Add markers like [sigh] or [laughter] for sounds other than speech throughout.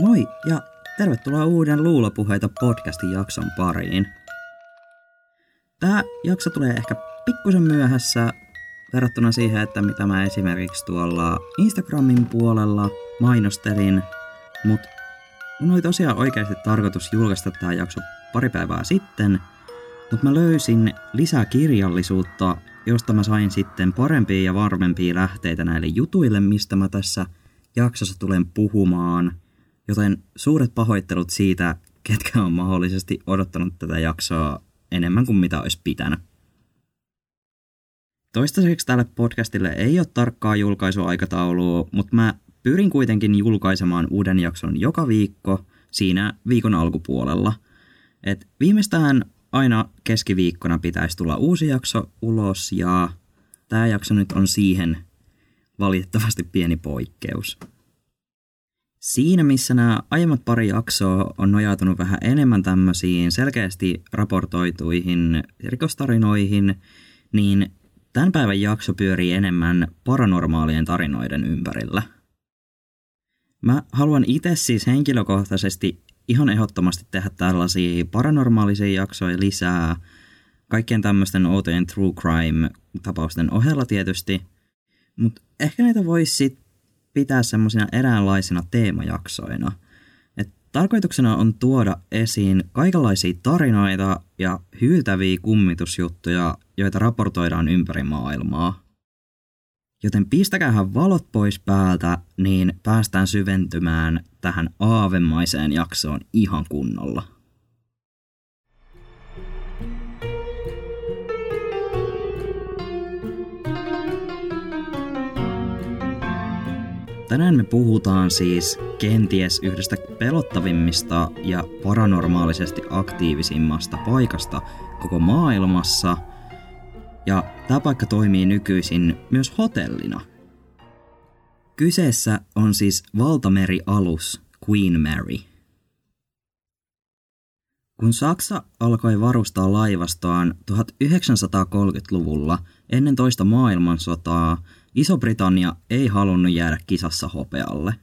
Moi ja tervetuloa uuden Luulopuheita podcastin jakson pariin. Tämä jakso tulee ehkä pikkusen myöhässä verrattuna siihen, että mitä mä esimerkiksi tuolla Instagramin puolella mainostelin, mutta mun oli tosiaan oikeasti tarkoitus julkaista tämä jakso pari päivää sitten, mutta mä löysin lisää kirjallisuutta, josta mä sain sitten parempia ja varmempia lähteitä näille jutuille, mistä mä tässä jaksossa tulen puhumaan – Joten suuret pahoittelut siitä, ketkä on mahdollisesti odottanut tätä jaksoa enemmän kuin mitä olisi pitänyt. Toistaiseksi tälle podcastille ei ole tarkkaa julkaisuaikataulua, mutta mä pyrin kuitenkin julkaisemaan uuden jakson joka viikko siinä viikon alkupuolella. Et viimeistään aina keskiviikkona pitäisi tulla uusi jakso ulos ja tämä jakso nyt on siihen valitettavasti pieni poikkeus. Siinä, missä nämä aiemmat pari jaksoa on nojautunut vähän enemmän tämmöisiin selkeästi raportoituihin rikostarinoihin, niin tämän päivän jakso pyörii enemmän paranormaalien tarinoiden ympärillä. Mä haluan itse siis henkilökohtaisesti ihan ehdottomasti tehdä tällaisia paranormaalisia jaksoja lisää, kaikkien tämmöisten outojen true crime-tapausten ohella tietysti, mutta ehkä näitä voisi sitten pitää semmoisina eräänlaisina teemajaksoina. Et tarkoituksena on tuoda esiin kaikenlaisia tarinoita ja hyytäviä kummitusjuttuja, joita raportoidaan ympäri maailmaa. Joten pistäkäähän valot pois päältä, niin päästään syventymään tähän aavemaiseen jaksoon ihan kunnolla. Tänään me puhutaan siis kenties yhdestä pelottavimmista ja paranormaalisesti aktiivisimmasta paikasta koko maailmassa. Ja tämä paikka toimii nykyisin myös hotellina. Kyseessä on siis valtamerialus Queen Mary. Kun Saksa alkoi varustaa laivastoaan 1930-luvulla ennen toista maailmansotaa – Iso-Britannia ei halunnut jäädä kisassa hopealle.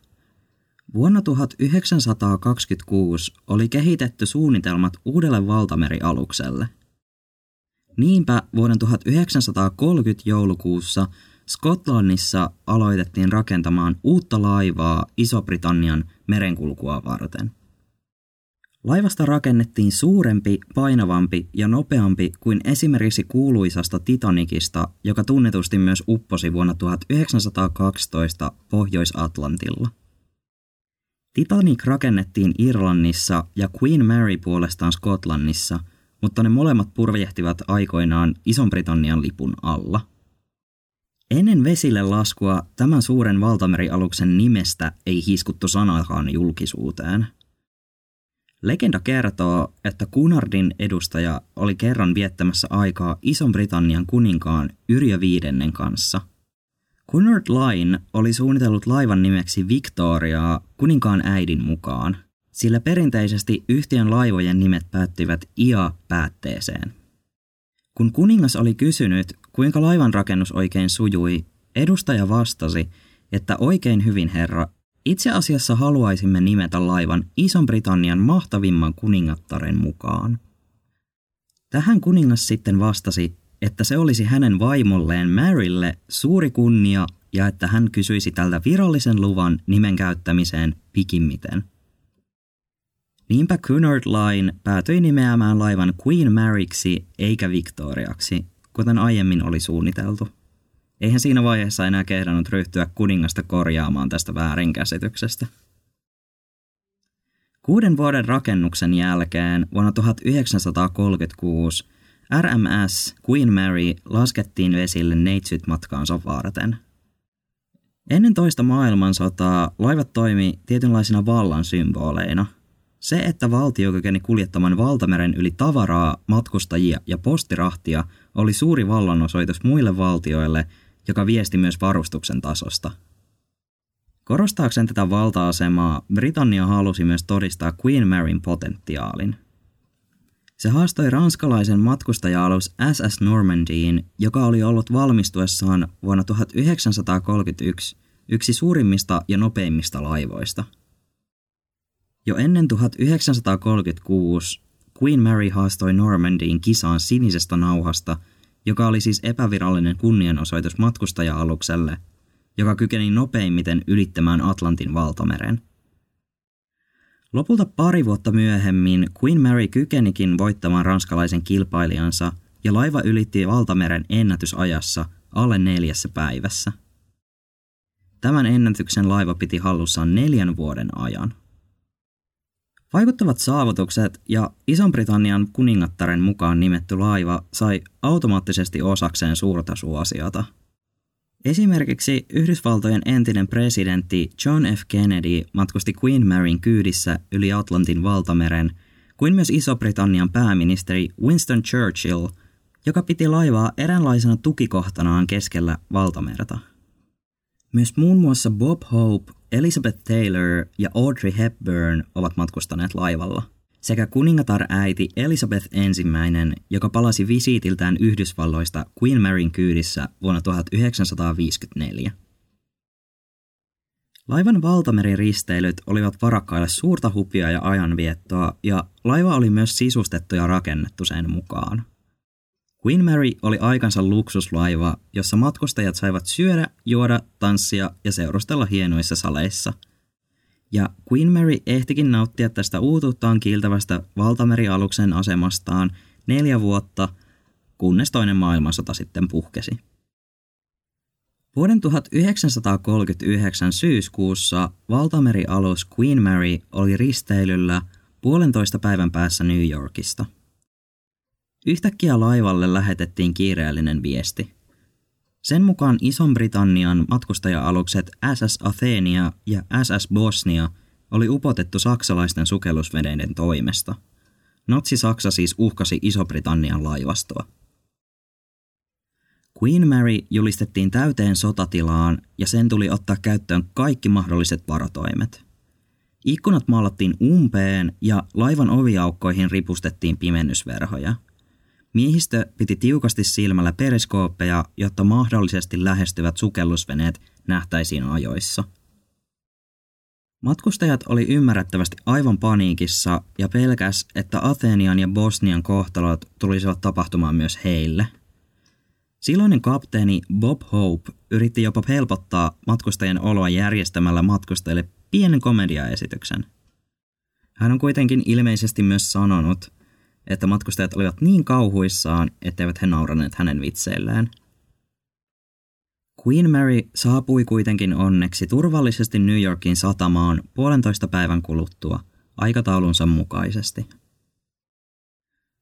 Vuonna 1926 oli kehitetty suunnitelmat uudelle valtamerialukselle. Niinpä vuoden 1930 joulukuussa Skotlannissa aloitettiin rakentamaan uutta laivaa Iso-Britannian merenkulkua varten. Laivasta rakennettiin suurempi, painavampi ja nopeampi kuin esimerkiksi kuuluisasta Titanicista, joka tunnetusti myös upposi vuonna 1912 Pohjois-Atlantilla. Titanic rakennettiin Irlannissa ja Queen Mary puolestaan Skotlannissa, mutta ne molemmat purjehtivat aikoinaan Ison-Britannian lipun alla. Ennen vesille laskua tämän suuren valtamerialuksen nimestä ei hiskuttu sanakaan julkisuuteen – Legenda kertoo, että Kunardin edustaja oli kerran viettämässä aikaa Ison-Britannian kuninkaan Yrjö viidennen kanssa. Cunard Line oli suunnitellut laivan nimeksi Victoriaa kuninkaan äidin mukaan, sillä perinteisesti yhtiön laivojen nimet päättyivät IA-päätteeseen. Kun kuningas oli kysynyt, kuinka laivan rakennus oikein sujui, edustaja vastasi, että oikein hyvin herra, itse asiassa haluaisimme nimetä laivan Ison-Britannian mahtavimman kuningattaren mukaan. Tähän kuningas sitten vastasi, että se olisi hänen vaimolleen Marylle suuri kunnia ja että hän kysyisi tältä virallisen luvan nimen käyttämiseen pikimmiten. Niinpä Cunard Line päätyi nimeämään laivan Queen Maryksi eikä Victoriaksi, kuten aiemmin oli suunniteltu. Eihän siinä vaiheessa enää kehdannut ryhtyä kuningasta korjaamaan tästä väärinkäsityksestä. Kuuden vuoden rakennuksen jälkeen vuonna 1936 RMS Queen Mary laskettiin vesille neitsyt matkaansa varten. Ennen toista maailmansotaa laivat toimi tietynlaisina vallan symboleina. Se, että valtio kykeni kuljettamaan valtameren yli tavaraa, matkustajia ja postirahtia, oli suuri vallanosoitus muille valtioille – joka viesti myös varustuksen tasosta. Korostaakseen tätä valta-asemaa, Britannia halusi myös todistaa Queen Maryn potentiaalin. Se haastoi ranskalaisen matkustaja-alus SS Normandyin, joka oli ollut valmistuessaan vuonna 1931 yksi suurimmista ja nopeimmista laivoista. Jo ennen 1936 Queen Mary haastoi Normandiin kisaan sinisestä nauhasta, joka oli siis epävirallinen kunnianosoitus matkustaja-alukselle, joka kykeni nopeimmiten ylittämään Atlantin valtameren. Lopulta pari vuotta myöhemmin Queen Mary kykenikin voittamaan ranskalaisen kilpailijansa ja laiva ylitti valtameren ennätysajassa alle neljässä päivässä. Tämän ennätyksen laiva piti hallussaan neljän vuoden ajan. Vaikuttavat saavutukset ja Ison-Britannian kuningattaren mukaan nimetty laiva sai automaattisesti osakseen suurta suosiota. Esimerkiksi Yhdysvaltojen entinen presidentti John F. Kennedy matkusti Queen Maryn kyydissä yli Atlantin valtameren, kuin myös Iso-Britannian pääministeri Winston Churchill, joka piti laivaa eräänlaisena tukikohtanaan keskellä valtamerta. Myös muun muassa Bob Hope, Elizabeth Taylor ja Audrey Hepburn ovat matkustaneet laivalla. Sekä kuningatar äiti Elizabeth ensimmäinen, joka palasi visiitiltään Yhdysvalloista Queen Maryn kyydissä vuonna 1954. Laivan valtameriristeilyt olivat varakkaille suurta hupia ja ajanviettoa, ja laiva oli myös sisustettu ja rakennettu sen mukaan. Queen Mary oli aikansa luksuslaiva, jossa matkustajat saivat syödä, juoda, tanssia ja seurustella hienoissa saleissa. Ja Queen Mary ehtikin nauttia tästä uutuuttaan kiiltävästä valtamerialuksen asemastaan neljä vuotta, kunnes toinen maailmansota sitten puhkesi. Vuoden 1939 syyskuussa valtamerialus Queen Mary oli risteilyllä puolentoista päivän päässä New Yorkista – Yhtäkkiä laivalle lähetettiin kiireellinen viesti. Sen mukaan Ison-Britannian matkustaja-alukset SS Athenia ja SS Bosnia oli upotettu saksalaisten sukellusveneiden toimesta. Natsi-Saksa siis uhkasi Iso-Britannian laivastoa. Queen Mary julistettiin täyteen sotatilaan ja sen tuli ottaa käyttöön kaikki mahdolliset varotoimet. Ikkunat maalattiin umpeen ja laivan oviaukkoihin ripustettiin pimennysverhoja – Miehistö piti tiukasti silmällä periskooppeja, jotta mahdollisesti lähestyvät sukellusveneet nähtäisiin ajoissa. Matkustajat oli ymmärrettävästi aivan paniikissa ja pelkäs, että Athenian ja Bosnian kohtalot tulisivat tapahtumaan myös heille. Silloinen kapteeni Bob Hope yritti jopa helpottaa matkustajien oloa järjestämällä matkustajille pienen komediaesityksen. Hän on kuitenkin ilmeisesti myös sanonut, että matkustajat olivat niin kauhuissaan, etteivät he nauraneet hänen vitseillään. Queen Mary saapui kuitenkin onneksi turvallisesti New Yorkin satamaan puolentoista päivän kuluttua aikataulunsa mukaisesti.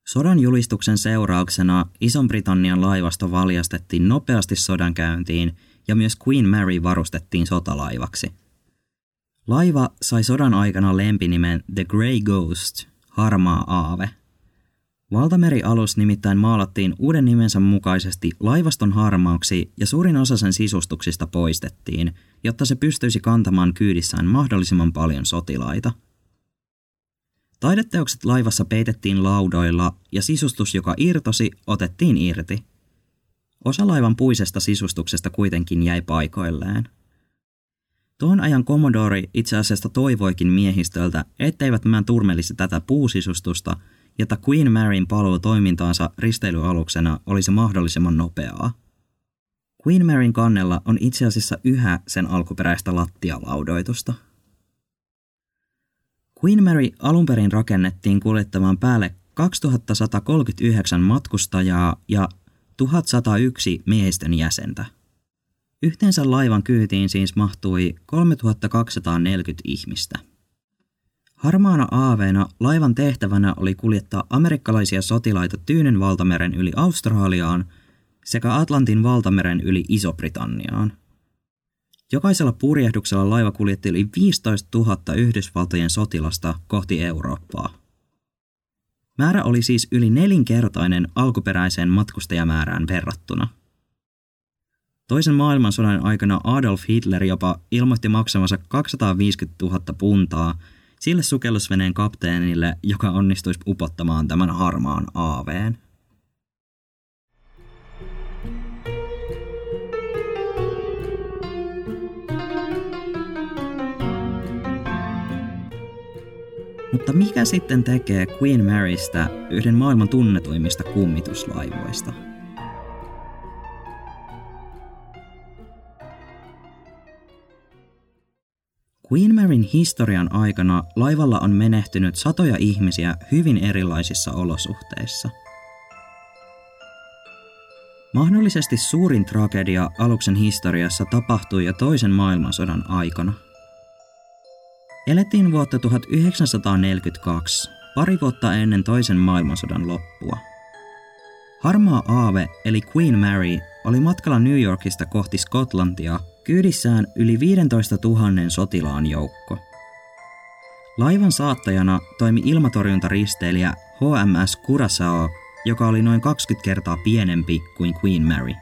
Sodan julistuksen seurauksena Ison-Britannian laivasto valjastettiin nopeasti sodan käyntiin ja myös Queen Mary varustettiin sotalaivaksi. Laiva sai sodan aikana lempinimen The Grey Ghost, harmaa aave – Valtamerialus nimittäin maalattiin uuden nimensä mukaisesti laivaston harmaaksi ja suurin osa sen sisustuksista poistettiin, jotta se pystyisi kantamaan kyydissään mahdollisimman paljon sotilaita. Taideteokset laivassa peitettiin laudoilla ja sisustus, joka irtosi, otettiin irti. Osa laivan puisesta sisustuksesta kuitenkin jäi paikoilleen. Tuon ajan Commodore itse asiassa toivoikin miehistöltä, etteivät mä turmelisi tätä puusisustusta – jotta Queen Maryn paluu toimintaansa risteilyaluksena olisi mahdollisimman nopeaa. Queen Maryn kannella on itse asiassa yhä sen alkuperäistä lattialaudoitusta. Queen Mary alun perin rakennettiin kuljettamaan päälle 2139 matkustajaa ja 1101 miehistön jäsentä. Yhteensä laivan kyytiin siis mahtui 3240 ihmistä. Harmaana aaveena laivan tehtävänä oli kuljettaa amerikkalaisia sotilaita Tyynen valtameren yli Australiaan sekä Atlantin valtameren yli Iso-Britanniaan. Jokaisella purjehduksella laiva kuljetti yli 15 000 Yhdysvaltojen sotilasta kohti Eurooppaa. Määrä oli siis yli nelinkertainen alkuperäiseen matkustajamäärään verrattuna. Toisen maailmansodan aikana Adolf Hitler jopa ilmoitti maksamansa 250 000 puntaa – sille sukellusveneen kapteenille, joka onnistuisi upottamaan tämän harmaan aaveen. Mutta mikä sitten tekee Queen Marystä yhden maailman tunnetuimmista kummituslaivoista? Queen Maryn historian aikana laivalla on menehtynyt satoja ihmisiä hyvin erilaisissa olosuhteissa. Mahdollisesti suurin tragedia aluksen historiassa tapahtui jo toisen maailmansodan aikana. Elettiin vuotta 1942, pari vuotta ennen toisen maailmansodan loppua. Harmaa aave eli Queen Mary oli matkalla New Yorkista kohti Skotlantia kyydissään yli 15 000 sotilaan joukko. Laivan saattajana toimi ilmatorjuntaristeilijä HMS Curaçao, joka oli noin 20 kertaa pienempi kuin Queen Mary.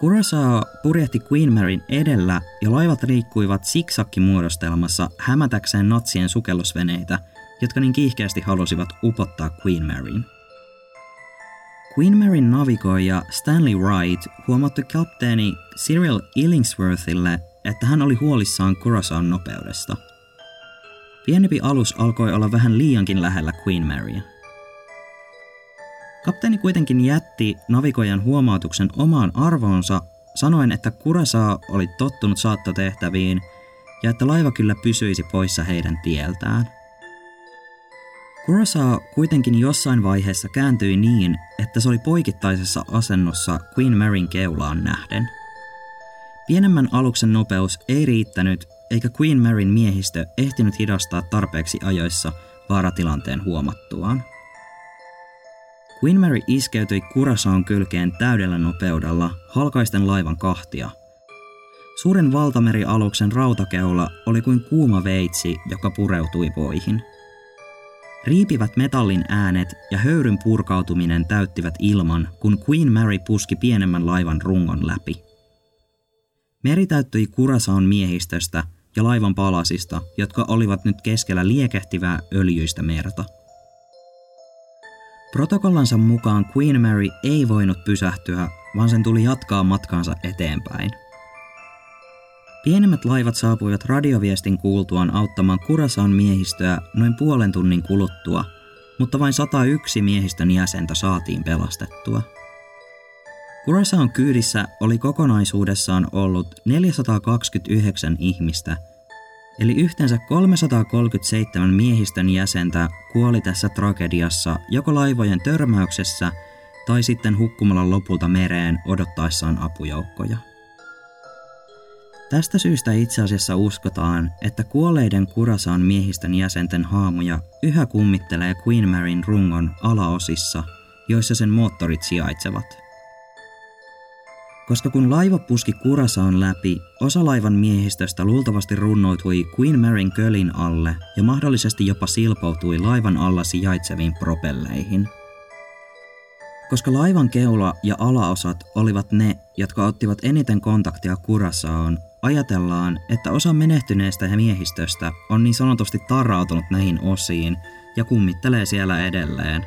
Curaçao purjehti Queen Maryn edellä ja laivat liikkuivat siksakkimuodostelmassa hämätäkseen natsien sukellusveneitä, jotka niin kiihkeästi halusivat upottaa Queen Maryn. Queen Maryn navigoija Stanley Wright huomautti kapteeni Cyril Illingsworthille, että hän oli huolissaan Curaçaon nopeudesta. Pienempi alus alkoi olla vähän liiankin lähellä Queen Marya. Kapteeni kuitenkin jätti navigoijan huomautuksen omaan arvoonsa, sanoen, että Kurasa oli tottunut saattotehtäviin ja että laiva kyllä pysyisi poissa heidän tieltään – Curaçao kuitenkin jossain vaiheessa kääntyi niin, että se oli poikittaisessa asennossa Queen Maryn keulaan nähden. Pienemmän aluksen nopeus ei riittänyt, eikä Queen Maryn miehistö ehtinyt hidastaa tarpeeksi ajoissa vaaratilanteen huomattuaan. Queen Mary iskeytyi Curaçaon kylkeen täydellä nopeudella halkaisten laivan kahtia. Suuren valtamerialuksen rautakeula oli kuin kuuma veitsi, joka pureutui voihin – Riipivät metallin äänet ja höyryn purkautuminen täyttivät ilman, kun Queen Mary puski pienemmän laivan rungon läpi. Meri täyttyi Kurasaon miehistöstä ja laivan palasista, jotka olivat nyt keskellä liekehtivää öljyistä merta. Protokollansa mukaan Queen Mary ei voinut pysähtyä, vaan sen tuli jatkaa matkaansa eteenpäin – Pienemmät laivat saapuivat radioviestin kuultuaan auttamaan Kurasan miehistöä noin puolen tunnin kuluttua, mutta vain 101 miehistön jäsentä saatiin pelastettua. Kurasaon kyydissä oli kokonaisuudessaan ollut 429 ihmistä, eli yhteensä 337 miehistön jäsentä kuoli tässä tragediassa joko laivojen törmäyksessä tai sitten hukkumalla lopulta mereen odottaessaan apujoukkoja. Tästä syystä itse asiassa uskotaan, että kuolleiden Kurasaan miehistön jäsenten haamuja yhä kummittelee Queen Maryn rungon alaosissa, joissa sen moottorit sijaitsevat. Koska kun laiva puski Kurasaan läpi, osa laivan miehistöstä luultavasti runnoutui Queen Maryn kölin alle ja mahdollisesti jopa silpoutui laivan alla sijaitseviin propelleihin – koska laivan keula ja alaosat olivat ne, jotka ottivat eniten kontaktia Kurasaon, Ajatellaan, että osa menehtyneestä ja miehistöstä on niin sanotusti tarrautunut näihin osiin ja kummittelee siellä edelleen.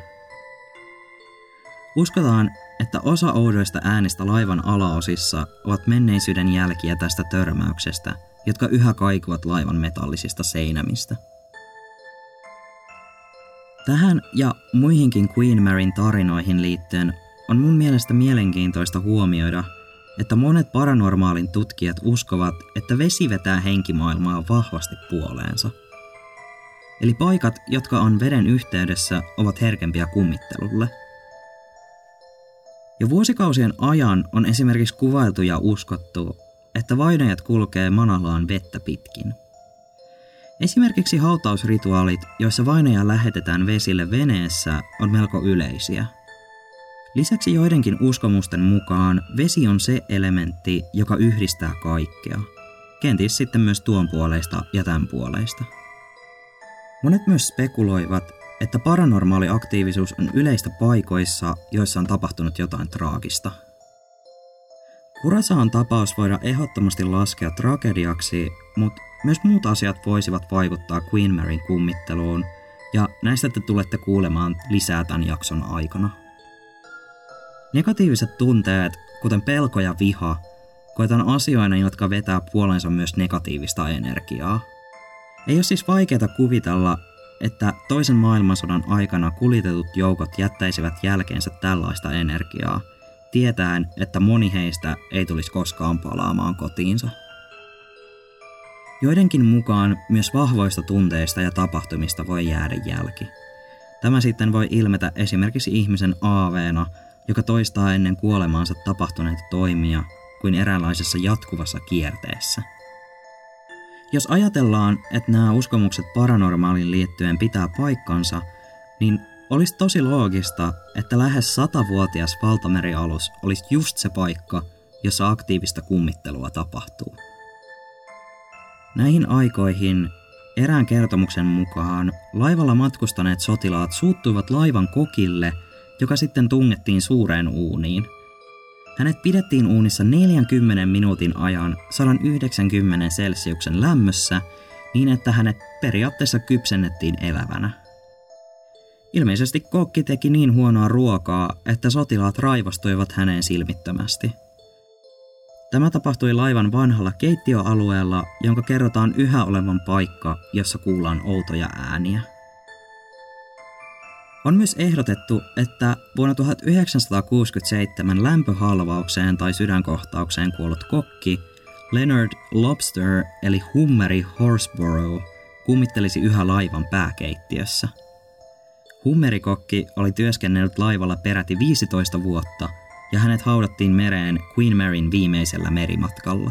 Uskotaan, että osa oudoista äänistä laivan alaosissa ovat menneisyyden jälkiä tästä törmäyksestä, jotka yhä kaikuvat laivan metallisista seinämistä. Tähän ja muihinkin Queen Maryn tarinoihin liittyen on mun mielestä mielenkiintoista huomioida, että monet paranormaalin tutkijat uskovat, että vesi vetää henkimaailmaa vahvasti puoleensa. Eli paikat, jotka on veden yhteydessä, ovat herkempiä kummittelulle. Jo vuosikausien ajan on esimerkiksi kuvailtu ja uskottu, että vainajat kulkee manallaan vettä pitkin. Esimerkiksi hautausrituaalit, joissa vainaja lähetetään vesille veneessä, on melko yleisiä – Lisäksi joidenkin uskomusten mukaan vesi on se elementti, joka yhdistää kaikkea. Kenties sitten myös tuon puoleista ja tämän puoleista. Monet myös spekuloivat, että paranormaali aktiivisuus on yleistä paikoissa, joissa on tapahtunut jotain traagista. Kurasaan tapaus voidaan ehdottomasti laskea tragediaksi, mutta myös muut asiat voisivat vaikuttaa Queen Maryn kummitteluun, ja näistä te tulette kuulemaan lisää tämän jakson aikana. Negatiiviset tunteet, kuten pelko ja viha, koetaan asioina, jotka vetää puolensa myös negatiivista energiaa. Ei ole siis vaikeaa kuvitella, että toisen maailmansodan aikana kuljetetut joukot jättäisivät jälkeensä tällaista energiaa, tietäen, että moni heistä ei tulisi koskaan palaamaan kotiinsa. Joidenkin mukaan myös vahvoista tunteista ja tapahtumista voi jäädä jälki. Tämä sitten voi ilmetä esimerkiksi ihmisen aaveena, joka toistaa ennen kuolemaansa tapahtuneita toimia kuin eräänlaisessa jatkuvassa kierteessä. Jos ajatellaan, että nämä uskomukset paranormaaliin liittyen pitää paikkansa, niin olisi tosi loogista, että lähes satavuotias valtamerialus olisi just se paikka, jossa aktiivista kummittelua tapahtuu. Näihin aikoihin erään kertomuksen mukaan laivalla matkustaneet sotilaat suuttuivat laivan kokille, joka sitten tungettiin suureen uuniin. Hänet pidettiin uunissa 40 minuutin ajan 190 celsiuksen lämmössä niin, että hänet periaatteessa kypsennettiin elävänä. Ilmeisesti kokki teki niin huonoa ruokaa, että sotilaat raivostuivat häneen silmittömästi – Tämä tapahtui laivan vanhalla keittiöalueella, jonka kerrotaan yhä olevan paikka, jossa kuullaan outoja ääniä. On myös ehdotettu, että vuonna 1967 lämpöhalvaukseen tai sydänkohtaukseen kuollut kokki Leonard Lobster eli Hummeri Horsborough kummittelisi yhä laivan pääkeittiössä. Hummerikokki oli työskennellyt laivalla peräti 15 vuotta – ja hänet haudattiin mereen Queen Maryn viimeisellä merimatkalla.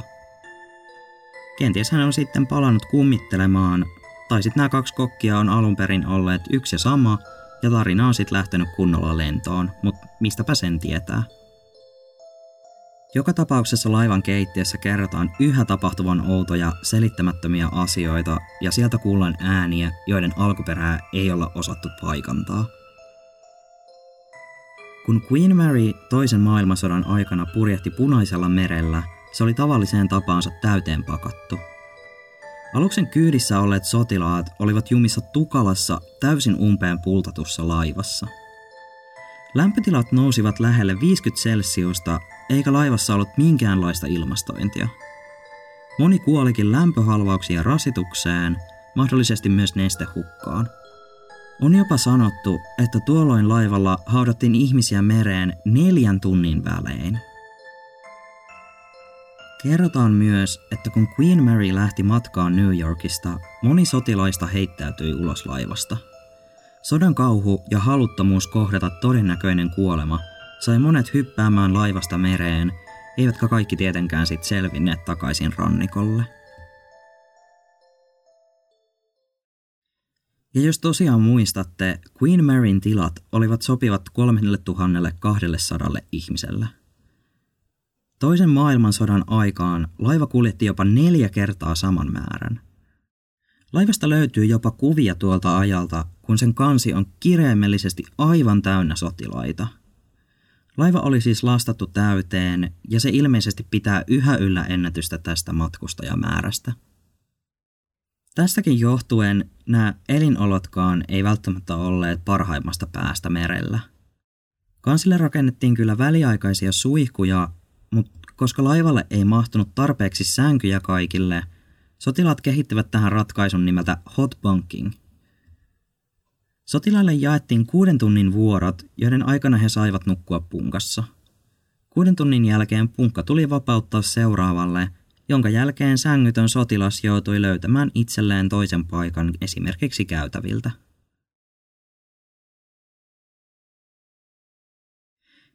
Kenties hän on sitten palannut kummittelemaan, tai sitten nämä kaksi kokkia on alun perin olleet yksi ja sama, ja tarina on sitten lähtenyt kunnolla lentoon, mutta mistäpä sen tietää. Joka tapauksessa laivan keittiössä kerrotaan yhä tapahtuvan outoja, selittämättömiä asioita, ja sieltä kuullaan ääniä, joiden alkuperää ei olla osattu paikantaa. Kun Queen Mary toisen maailmansodan aikana purjehti punaisella merellä, se oli tavalliseen tapaansa täyteen pakattu. Aluksen kyydissä olleet sotilaat olivat jumissa tukalassa täysin umpeen pultatussa laivassa. Lämpötilat nousivat lähelle 50 celsiusta, eikä laivassa ollut minkäänlaista ilmastointia. Moni kuolikin lämpöhalvauksia rasitukseen, mahdollisesti myös nestehukkaan – on jopa sanottu, että tuolloin laivalla haudattiin ihmisiä mereen neljän tunnin välein. Kerrotaan myös, että kun Queen Mary lähti matkaan New Yorkista, moni sotilaista heittäytyi ulos laivasta. Sodan kauhu ja haluttomuus kohdata todennäköinen kuolema sai monet hyppäämään laivasta mereen, eivätkä kaikki tietenkään sit selvinneet takaisin rannikolle. Ja jos tosiaan muistatte, Queen Maryn tilat olivat sopivat 3200 ihmiselle. Toisen maailmansodan aikaan laiva kuljetti jopa neljä kertaa saman määrän. Laivasta löytyy jopa kuvia tuolta ajalta, kun sen kansi on kireemmellisesti aivan täynnä sotilaita. Laiva oli siis lastattu täyteen ja se ilmeisesti pitää yhä yllä ennätystä tästä matkustajamäärästä. Tästäkin johtuen nämä elinolotkaan ei välttämättä olleet parhaimmasta päästä merellä. Kansille rakennettiin kyllä väliaikaisia suihkuja, mutta koska laivalle ei mahtunut tarpeeksi sänkyjä kaikille, sotilaat kehittivät tähän ratkaisun nimeltä hot bunking. Sotilaille jaettiin kuuden tunnin vuorot, joiden aikana he saivat nukkua punkassa. Kuuden tunnin jälkeen punkka tuli vapauttaa seuraavalle – jonka jälkeen sängytön sotilas joutui löytämään itselleen toisen paikan esimerkiksi käytäviltä.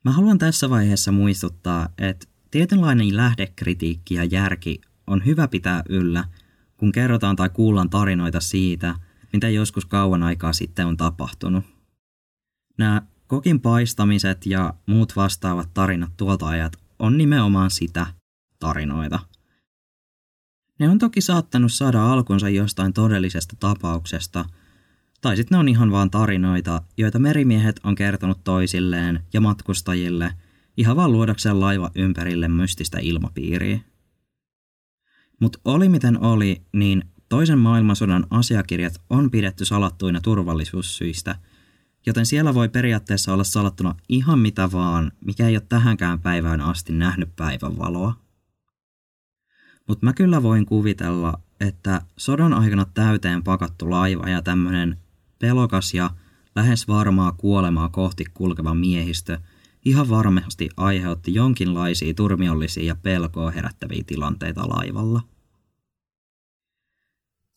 Mä haluan tässä vaiheessa muistuttaa, että tietynlainen lähdekritiikki ja järki on hyvä pitää yllä, kun kerrotaan tai kuullaan tarinoita siitä, mitä joskus kauan aikaa sitten on tapahtunut. Nämä kokin paistamiset ja muut vastaavat tarinat tuolta ajat on nimenomaan sitä tarinoita – ne on toki saattanut saada alkunsa jostain todellisesta tapauksesta, tai sitten ne on ihan vaan tarinoita, joita merimiehet on kertonut toisilleen ja matkustajille ihan vaan luodakseen laiva ympärille mystistä ilmapiiriä. Mutta oli miten oli, niin toisen maailmansodan asiakirjat on pidetty salattuina turvallisuussyistä, joten siellä voi periaatteessa olla salattuna ihan mitä vaan, mikä ei ole tähänkään päivään asti nähnyt päivänvaloa. Mutta mä kyllä voin kuvitella, että sodan aikana täyteen pakattu laiva ja tämmöinen pelokas ja lähes varmaa kuolemaa kohti kulkeva miehistö ihan varmasti aiheutti jonkinlaisia turmiollisia ja pelkoa herättäviä tilanteita laivalla.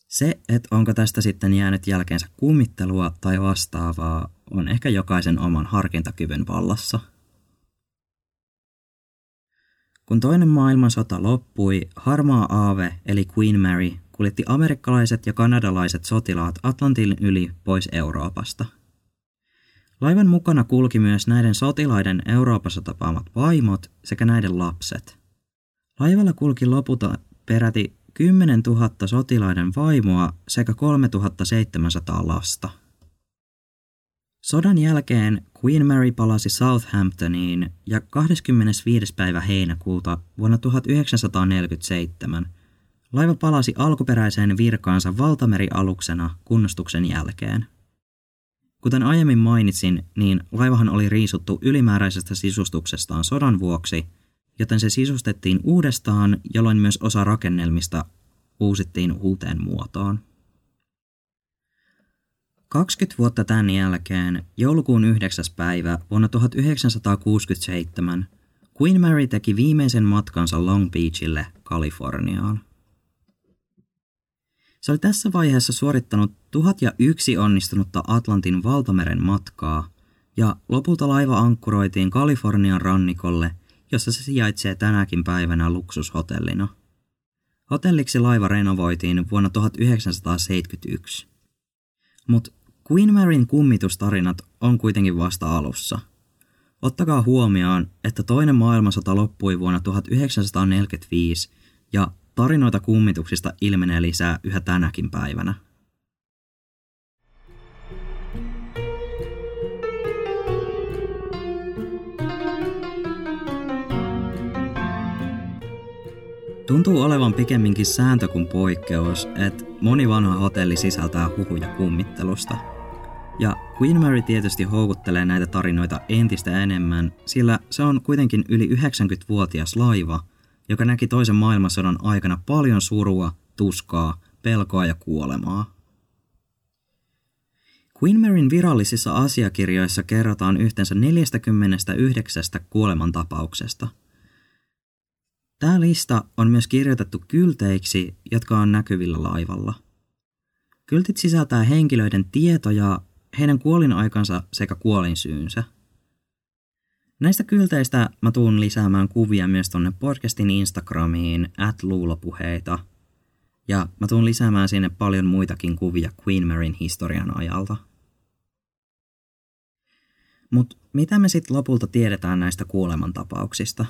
Se, että onko tästä sitten jäänyt jälkeensä kummittelua tai vastaavaa, on ehkä jokaisen oman harkintakyvyn vallassa. Kun toinen maailmansota loppui, harmaa aave eli Queen Mary kuljetti amerikkalaiset ja kanadalaiset sotilaat Atlantin yli pois Euroopasta. Laivan mukana kulki myös näiden sotilaiden Euroopassa tapaamat vaimot sekä näiden lapset. Laivalla kulki lopulta peräti 10 000 sotilaiden vaimoa sekä 3700 lasta. Sodan jälkeen Queen Mary palasi Southamptoniin ja 25. päivä heinäkuuta vuonna 1947 laiva palasi alkuperäiseen virkaansa valtamerialuksena kunnostuksen jälkeen. Kuten aiemmin mainitsin, niin laivahan oli riisuttu ylimääräisestä sisustuksestaan sodan vuoksi, joten se sisustettiin uudestaan, jolloin myös osa rakennelmista uusittiin uuteen muotoon. 20 vuotta tämän jälkeen, joulukuun 9. päivä vuonna 1967, Queen Mary teki viimeisen matkansa Long Beachille, Kaliforniaan. Se oli tässä vaiheessa suorittanut 1001 onnistunutta Atlantin valtameren matkaa, ja lopulta laiva ankkuroitiin Kalifornian rannikolle, jossa se sijaitsee tänäkin päivänä luksushotellina. Hotelliksi laiva renovoitiin vuonna 1971. Mutta Queen Maryn kummitustarinat on kuitenkin vasta alussa. Ottakaa huomioon, että toinen maailmansota loppui vuonna 1945 ja tarinoita kummituksista ilmenee lisää yhä tänäkin päivänä. Tuntuu olevan pikemminkin sääntö kuin poikkeus, että moni vanha hotelli sisältää huhuja kummittelusta – ja Queen Mary tietysti houkuttelee näitä tarinoita entistä enemmän, sillä se on kuitenkin yli 90-vuotias laiva, joka näki toisen maailmansodan aikana paljon surua, tuskaa, pelkoa ja kuolemaa. Queen Maryn virallisissa asiakirjoissa kerrotaan yhteensä 49 kuolemantapauksesta. Tämä lista on myös kirjoitettu kylteiksi, jotka on näkyvillä laivalla. Kyltit sisältää henkilöiden tietoja heidän kuolinaikansa sekä kuolinsyynsä. Näistä kylteistä mä tuun lisäämään kuvia myös tonne podcastin Instagramiin, at luulopuheita. Ja mä tuun lisäämään sinne paljon muitakin kuvia Queen Maryn historian ajalta. Mutta mitä me sitten lopulta tiedetään näistä kuolemantapauksista?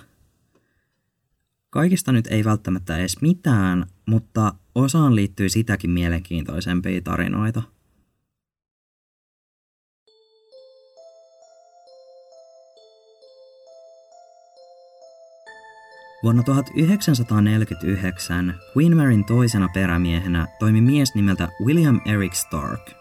Kaikista nyt ei välttämättä edes mitään, mutta osaan liittyy sitäkin mielenkiintoisempia tarinoita – Vuonna 1949 Queen Maryn toisena perämiehenä toimi mies nimeltä William Eric Stark.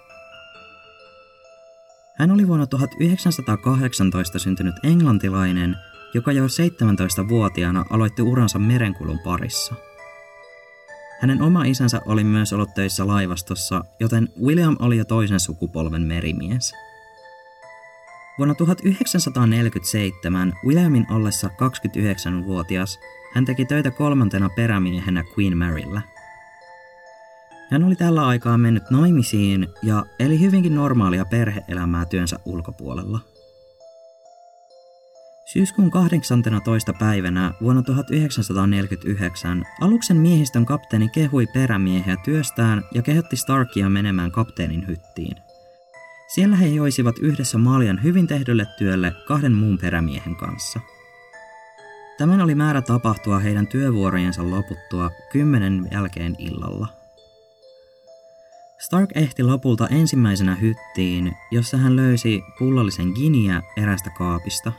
Hän oli vuonna 1918 syntynyt englantilainen, joka jo 17-vuotiaana aloitti uransa merenkulun parissa. Hänen oma isänsä oli myös ollut töissä laivastossa, joten William oli jo toisen sukupolven merimies – Vuonna 1947 Williamin ollessa 29-vuotias hän teki töitä kolmantena perämiehenä Queen Maryllä. Hän oli tällä aikaa mennyt naimisiin ja eli hyvinkin normaalia perheelämää työnsä ulkopuolella. Syyskuun 18. päivänä vuonna 1949 aluksen miehistön kapteeni kehui perämiehiä työstään ja kehotti Starkia menemään kapteenin hyttiin – siellä he joisivat yhdessä maljan hyvin tehdylle työlle kahden muun perämiehen kanssa. Tämän oli määrä tapahtua heidän työvuorojensa loputtua kymmenen jälkeen illalla. Stark ehti lopulta ensimmäisenä hyttiin, jossa hän löysi pullollisen giniä erästä kaapista.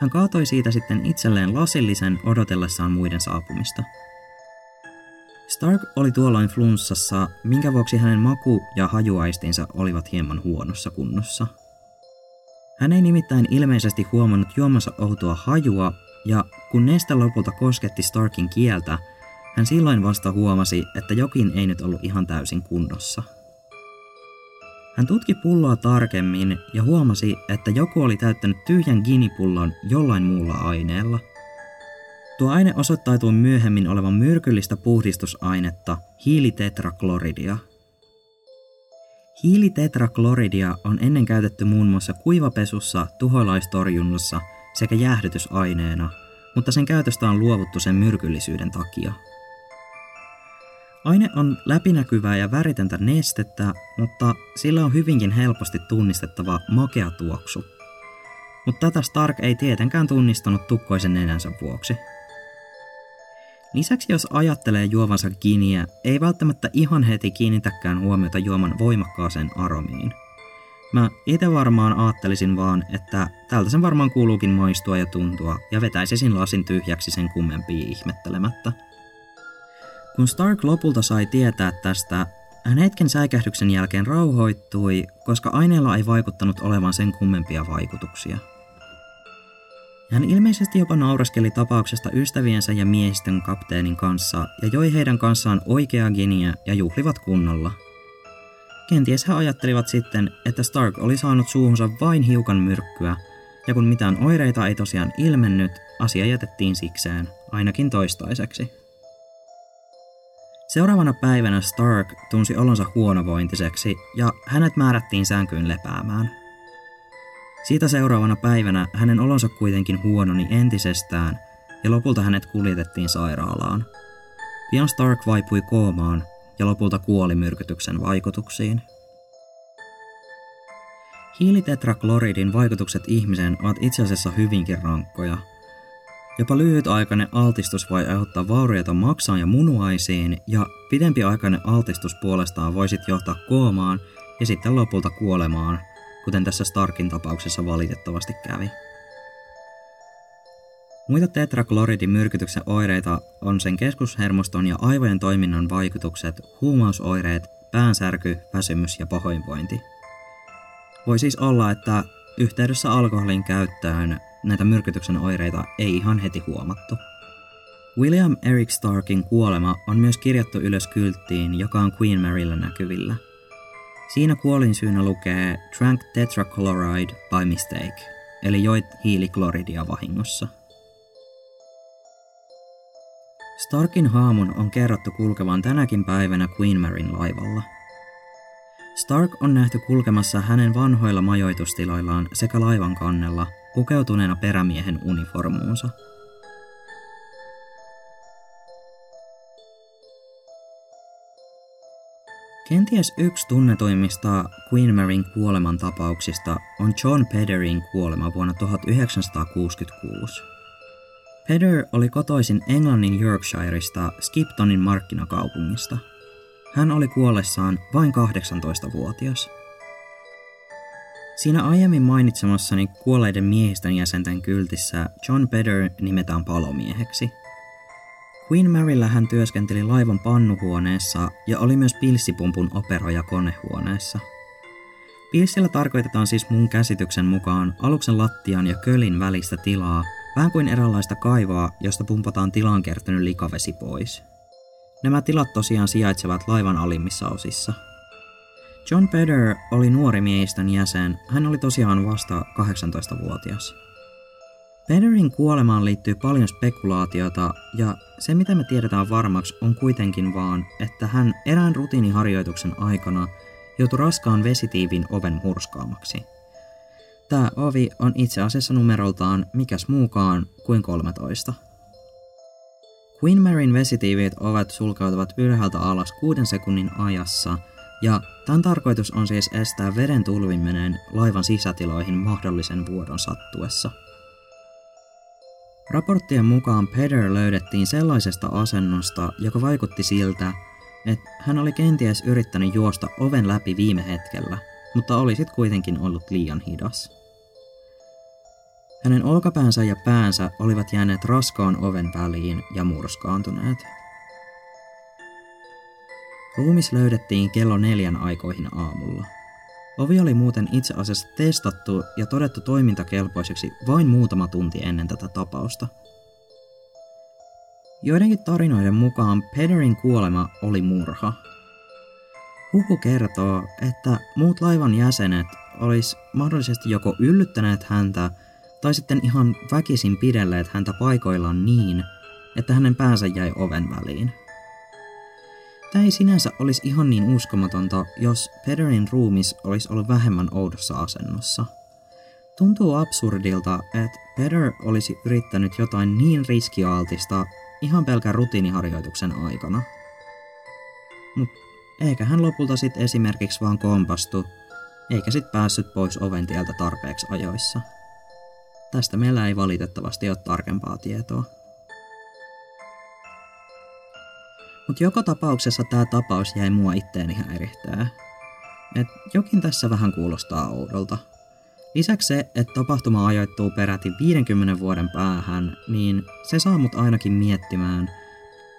Hän kaatoi siitä sitten itselleen lasillisen odotellessaan muiden saapumista – Stark oli tuolloin flunssassa, minkä vuoksi hänen maku- ja hajuaistinsa olivat hieman huonossa kunnossa. Hän ei nimittäin ilmeisesti huomannut juomansa outoa hajua, ja kun neste lopulta kosketti Starkin kieltä, hän silloin vasta huomasi, että jokin ei nyt ollut ihan täysin kunnossa. Hän tutki pulloa tarkemmin ja huomasi, että joku oli täyttänyt tyhjän ginipullon jollain muulla aineella. Tuo aine osoittautui myöhemmin olevan myrkyllistä puhdistusainetta, hiilitetrakloridia. Hiilitetrakloridia on ennen käytetty muun muassa kuivapesussa, tuholaistorjunnassa sekä jäähdytysaineena, mutta sen käytöstä on luovuttu sen myrkyllisyyden takia. Aine on läpinäkyvää ja väritöntä nestettä, mutta sillä on hyvinkin helposti tunnistettava makea tuoksu. Mutta tätä Stark ei tietenkään tunnistanut tukkoisen nenänsä vuoksi. Lisäksi jos ajattelee juovansa kiniä, ei välttämättä ihan heti kiinnitäkään huomiota juoman voimakkaaseen aromiin. Mä itse varmaan ajattelisin vaan, että tältä sen varmaan kuuluukin maistua ja tuntua, ja vetäisisin lasin tyhjäksi sen kummempia ihmettelemättä. Kun Stark lopulta sai tietää tästä, hän hetken säikähdyksen jälkeen rauhoittui, koska aineella ei vaikuttanut olevan sen kummempia vaikutuksia. Hän ilmeisesti jopa nauraskeli tapauksesta ystäviensä ja miehistön kapteenin kanssa ja joi heidän kanssaan oikeaa giniä ja juhlivat kunnolla. Kenties he ajattelivat sitten, että Stark oli saanut suuhunsa vain hiukan myrkkyä, ja kun mitään oireita ei tosiaan ilmennyt, asia jätettiin sikseen, ainakin toistaiseksi. Seuraavana päivänä Stark tunsi olonsa huonovointiseksi ja hänet määrättiin sänkyyn lepäämään. Siitä seuraavana päivänä hänen olonsa kuitenkin huononi entisestään ja lopulta hänet kuljetettiin sairaalaan. Pian Stark vaipui koomaan ja lopulta kuoli myrkytyksen vaikutuksiin. Hiilitetrakloridin vaikutukset ihmiseen ovat itse asiassa hyvinkin rankkoja – Jopa lyhytaikainen altistus voi aiheuttaa vaurioita maksaan ja munuaisiin, ja pidempiaikainen altistus puolestaan voisit johtaa koomaan ja sitten lopulta kuolemaan, kuten tässä Starkin tapauksessa valitettavasti kävi. Muita tetrakloridin myrkytyksen oireita on sen keskushermoston ja aivojen toiminnan vaikutukset, huumausoireet, päänsärky, väsymys ja pahoinvointi. Voi siis olla, että yhteydessä alkoholin käyttöön näitä myrkytyksen oireita ei ihan heti huomattu. William Eric Starkin kuolema on myös kirjattu ylös kylttiin, joka on Queen Maryllä näkyvillä. Siinä kuolinsyynä lukee Drank tetrachloride by mistake, eli joit hiilikloridia vahingossa. Starkin haamun on kerrottu kulkevan tänäkin päivänä Queen Maryn laivalla. Stark on nähty kulkemassa hänen vanhoilla majoitustiloillaan sekä laivan kannella pukeutuneena perämiehen uniformuunsa. Kenties yksi tunnetuimmista Queen Maryn kuoleman tapauksista on John Pederin kuolema vuonna 1966. Peder oli kotoisin Englannin Yorkshireista Skiptonin markkinakaupungista. Hän oli kuollessaan vain 18-vuotias. Siinä aiemmin mainitsemassani kuolleiden miehistön jäsenten kyltissä John Pedder nimetään palomieheksi. Queen Maryllä hän työskenteli laivan pannuhuoneessa ja oli myös pilssipumpun operoja konehuoneessa. Pilssillä tarkoitetaan siis mun käsityksen mukaan aluksen lattian ja kölin välistä tilaa, vähän kuin eräänlaista kaivoa, josta pumpataan tilaan kertynyt likavesi pois. Nämä tilat tosiaan sijaitsevat laivan alimmissa osissa – John Peder oli nuori miehistön jäsen. Hän oli tosiaan vasta 18-vuotias. Pederin kuolemaan liittyy paljon spekulaatiota ja se mitä me tiedetään varmaksi on kuitenkin vaan, että hän erään rutiiniharjoituksen aikana joutui raskaan vesitiivin oven murskaamaksi. Tämä ovi on itse asiassa numeroltaan mikäs muukaan kuin 13. Queen Maryn vesitiivit ovet sulkeutuvat ylhäältä alas kuuden sekunnin ajassa – ja tämän tarkoitus on siis estää veden tulviminen laivan sisätiloihin mahdollisen vuodon sattuessa. Raporttien mukaan Peder löydettiin sellaisesta asennosta, joka vaikutti siltä, että hän oli kenties yrittänyt juosta oven läpi viime hetkellä, mutta oli sit kuitenkin ollut liian hidas. Hänen olkapäänsä ja päänsä olivat jääneet raskaan oven väliin ja murskaantuneet. Ruumis löydettiin kello neljän aikoihin aamulla. Ovi oli muuten itse asiassa testattu ja todettu toimintakelpoiseksi vain muutama tunti ennen tätä tapausta. Joidenkin tarinoiden mukaan Pederin kuolema oli murha. Huhu kertoo, että muut laivan jäsenet olisi mahdollisesti joko yllyttäneet häntä tai sitten ihan väkisin pidelleet häntä paikoillaan niin, että hänen päänsä jäi oven väliin. Tämä ei sinänsä olisi ihan niin uskomatonta, jos Pederin ruumis olisi ollut vähemmän oudossa asennossa. Tuntuu absurdilta, että Peder olisi yrittänyt jotain niin riskialtista ihan pelkän rutiiniharjoituksen aikana. Mut eikä hän lopulta sitten esimerkiksi vaan kompastu, eikä sit päässyt pois oven tieltä tarpeeksi ajoissa. Tästä meillä ei valitettavasti ole tarkempaa tietoa. Mutta joka tapauksessa tämä tapaus jäi mua itteeni häirihtää. Et jokin tässä vähän kuulostaa oudolta. Lisäksi se, että tapahtuma ajoittuu peräti 50 vuoden päähän, niin se saa mut ainakin miettimään,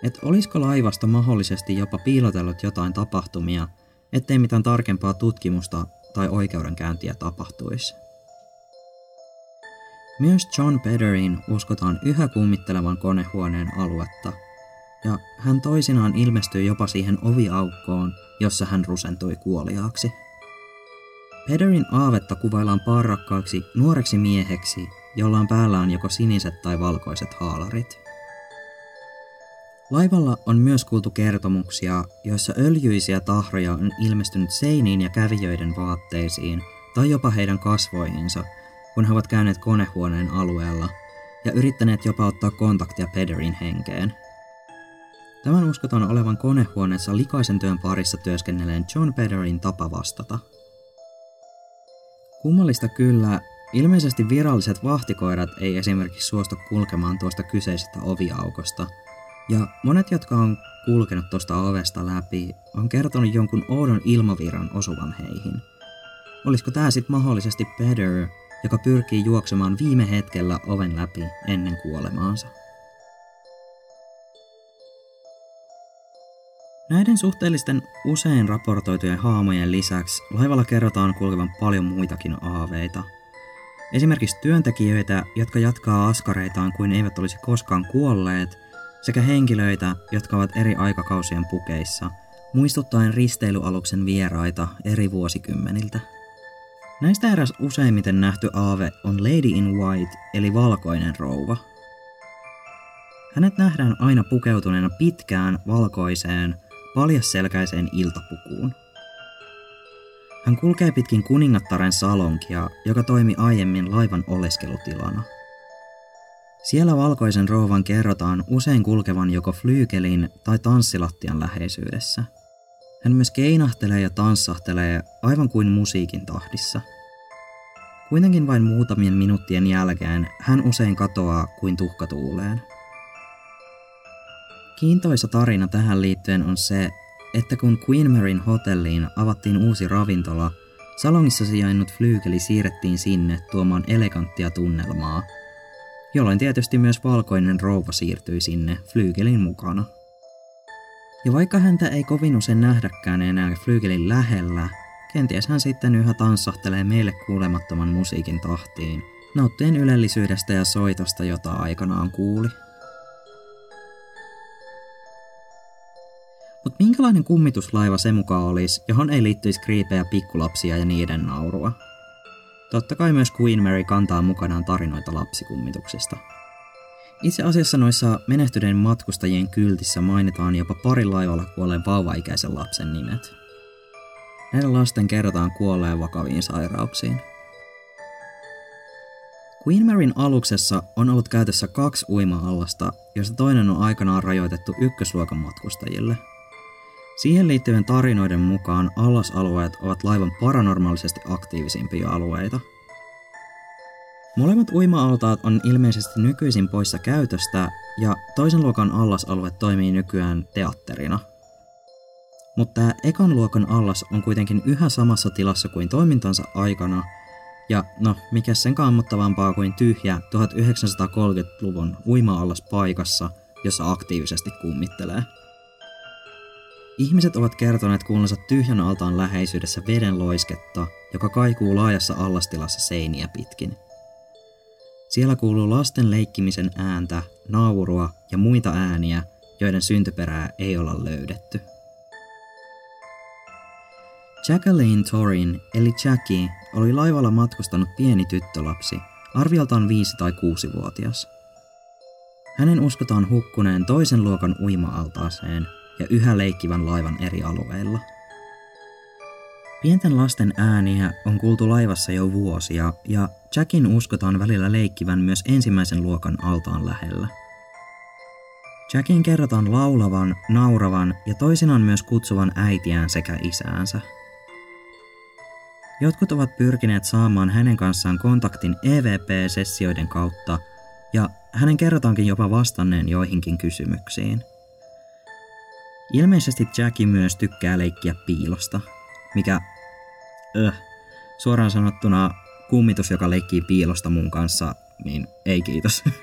että olisiko laivasta mahdollisesti jopa piilotellut jotain tapahtumia, ettei mitään tarkempaa tutkimusta tai oikeudenkäyntiä tapahtuisi. Myös John Pederin uskotaan yhä kummittelevan konehuoneen aluetta, ja hän toisinaan ilmestyy jopa siihen oviaukkoon, jossa hän rusentui kuoliaaksi. Pederin aavetta kuvaillaan parrakkaaksi nuoreksi mieheksi, jolla on päällään joko siniset tai valkoiset haalarit. Laivalla on myös kuultu kertomuksia, joissa öljyisiä tahroja on ilmestynyt seiniin ja kävijöiden vaatteisiin tai jopa heidän kasvoihinsa, kun he ovat käyneet konehuoneen alueella ja yrittäneet jopa ottaa kontaktia Pederin henkeen. Tämän uskotaan olevan konehuoneessa likaisen työn parissa työskennelleen John Pederin tapa vastata. Kummallista kyllä, ilmeisesti viralliset vahtikoirat ei esimerkiksi suostu kulkemaan tuosta kyseisestä oviaukosta – ja monet, jotka on kulkenut tuosta ovesta läpi, on kertonut jonkun oudon ilmavirran osuvan heihin. Olisiko tämä sitten mahdollisesti Peter, joka pyrkii juoksemaan viime hetkellä oven läpi ennen kuolemaansa? Näiden suhteellisten usein raportoitujen haamojen lisäksi laivalla kerrotaan kulkevan paljon muitakin aaveita. Esimerkiksi työntekijöitä, jotka jatkaa askareitaan kuin eivät olisi koskaan kuolleet – sekä henkilöitä, jotka ovat eri aikakausien pukeissa, muistuttaen risteilyaluksen vieraita eri vuosikymmeniltä. Näistä eräs useimmiten nähty aave on Lady in White, eli valkoinen rouva. Hänet nähdään aina pukeutuneena pitkään valkoiseen, paljasselkäiseen iltapukuun. Hän kulkee pitkin kuningattaren salonkia, joka toimi aiemmin laivan oleskelutilana – siellä valkoisen rouvan kerrotaan usein kulkevan joko flyykelin tai tanssilattian läheisyydessä. Hän myös keinahtelee ja tanssahtelee aivan kuin musiikin tahdissa. Kuitenkin vain muutamien minuuttien jälkeen hän usein katoaa kuin tuhkatuuleen. Kiintoisa tarina tähän liittyen on se, että kun Queen Maryn hotelliin avattiin uusi ravintola, salongissa sijainnut flyykeli siirrettiin sinne tuomaan eleganttia tunnelmaa – jolloin tietysti myös valkoinen rouva siirtyi sinne flyygelin mukana. Ja vaikka häntä ei kovin usein nähdäkään enää flyygelin lähellä, kenties hän sitten yhä tanssahtelee meille kuulemattoman musiikin tahtiin, nauttien ylellisyydestä ja soitosta, jota aikanaan kuuli. Mutta minkälainen kummituslaiva se mukaan olisi, johon ei liittyisi kriipejä pikkulapsia ja niiden naurua? Totta kai myös Queen Mary kantaa mukanaan tarinoita lapsikummituksista. Itse asiassa noissa menehtyneiden matkustajien kyltissä mainitaan jopa pari laivalla kuolleen vauvaikäisen lapsen nimet. Näiden lasten kerrotaan kuolleen vakaviin sairauksiin. Queen Maryn aluksessa on ollut käytössä kaksi uima-allasta, joista toinen on aikanaan rajoitettu ykkösluokan matkustajille – Siihen liittyvien tarinoiden mukaan allasalueet ovat laivan paranormaalisesti aktiivisimpia alueita. Molemmat uima-altaat on ilmeisesti nykyisin poissa käytöstä ja toisen luokan allasalue toimii nykyään teatterina. Mutta ekan luokan allas on kuitenkin yhä samassa tilassa kuin toimintansa aikana, ja no, mikä sen kammottavampaa kuin tyhjä 1930-luvun uima-allas paikassa, jossa aktiivisesti kummittelee. Ihmiset ovat kertoneet kuulleensa tyhjän altaan läheisyydessä veden loisketta, joka kaikuu laajassa allastilassa seiniä pitkin. Siellä kuuluu lasten leikkimisen ääntä, naurua ja muita ääniä, joiden syntyperää ei olla löydetty. Jacqueline Torin, eli Jackie, oli laivalla matkustanut pieni tyttölapsi, arvioltaan 5- tai 6-vuotias. Hänen uskotaan hukkuneen toisen luokan uima-altaaseen ja yhä leikkivän laivan eri alueilla. Pienten lasten ääniä on kuultu laivassa jo vuosia ja Jackin uskotaan välillä leikkivän myös ensimmäisen luokan altaan lähellä. Jackin kerrotaan laulavan, nauravan ja toisinaan myös kutsuvan äitiään sekä isäänsä. Jotkut ovat pyrkineet saamaan hänen kanssaan kontaktin EVP-sessioiden kautta, ja hänen kerrotaankin jopa vastanneen joihinkin kysymyksiin. Ilmeisesti Jackie myös tykkää leikkiä piilosta, mikä, öh, suoraan sanottuna kummitus, joka leikkii piilosta mun kanssa, niin ei kiitos. [laughs]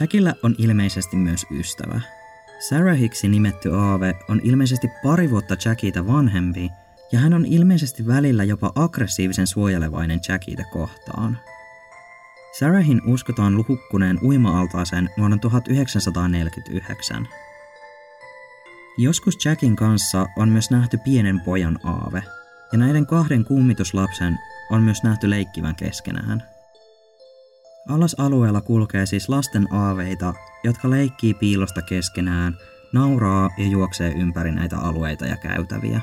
Jackillä on ilmeisesti myös ystävä. Sarahiksi nimetty Aave on ilmeisesti pari vuotta Jackita vanhempi ja hän on ilmeisesti välillä jopa aggressiivisen suojelevainen Jackita kohtaan. Sarahin uskotaan luhukkuneen uima-altaaseen vuonna 1949. Joskus Jackin kanssa on myös nähty pienen pojan aave, ja näiden kahden kummituslapsen on myös nähty leikkivän keskenään. Alasalueella kulkee siis lasten aaveita, jotka leikkii piilosta keskenään, nauraa ja juoksee ympäri näitä alueita ja käytäviä.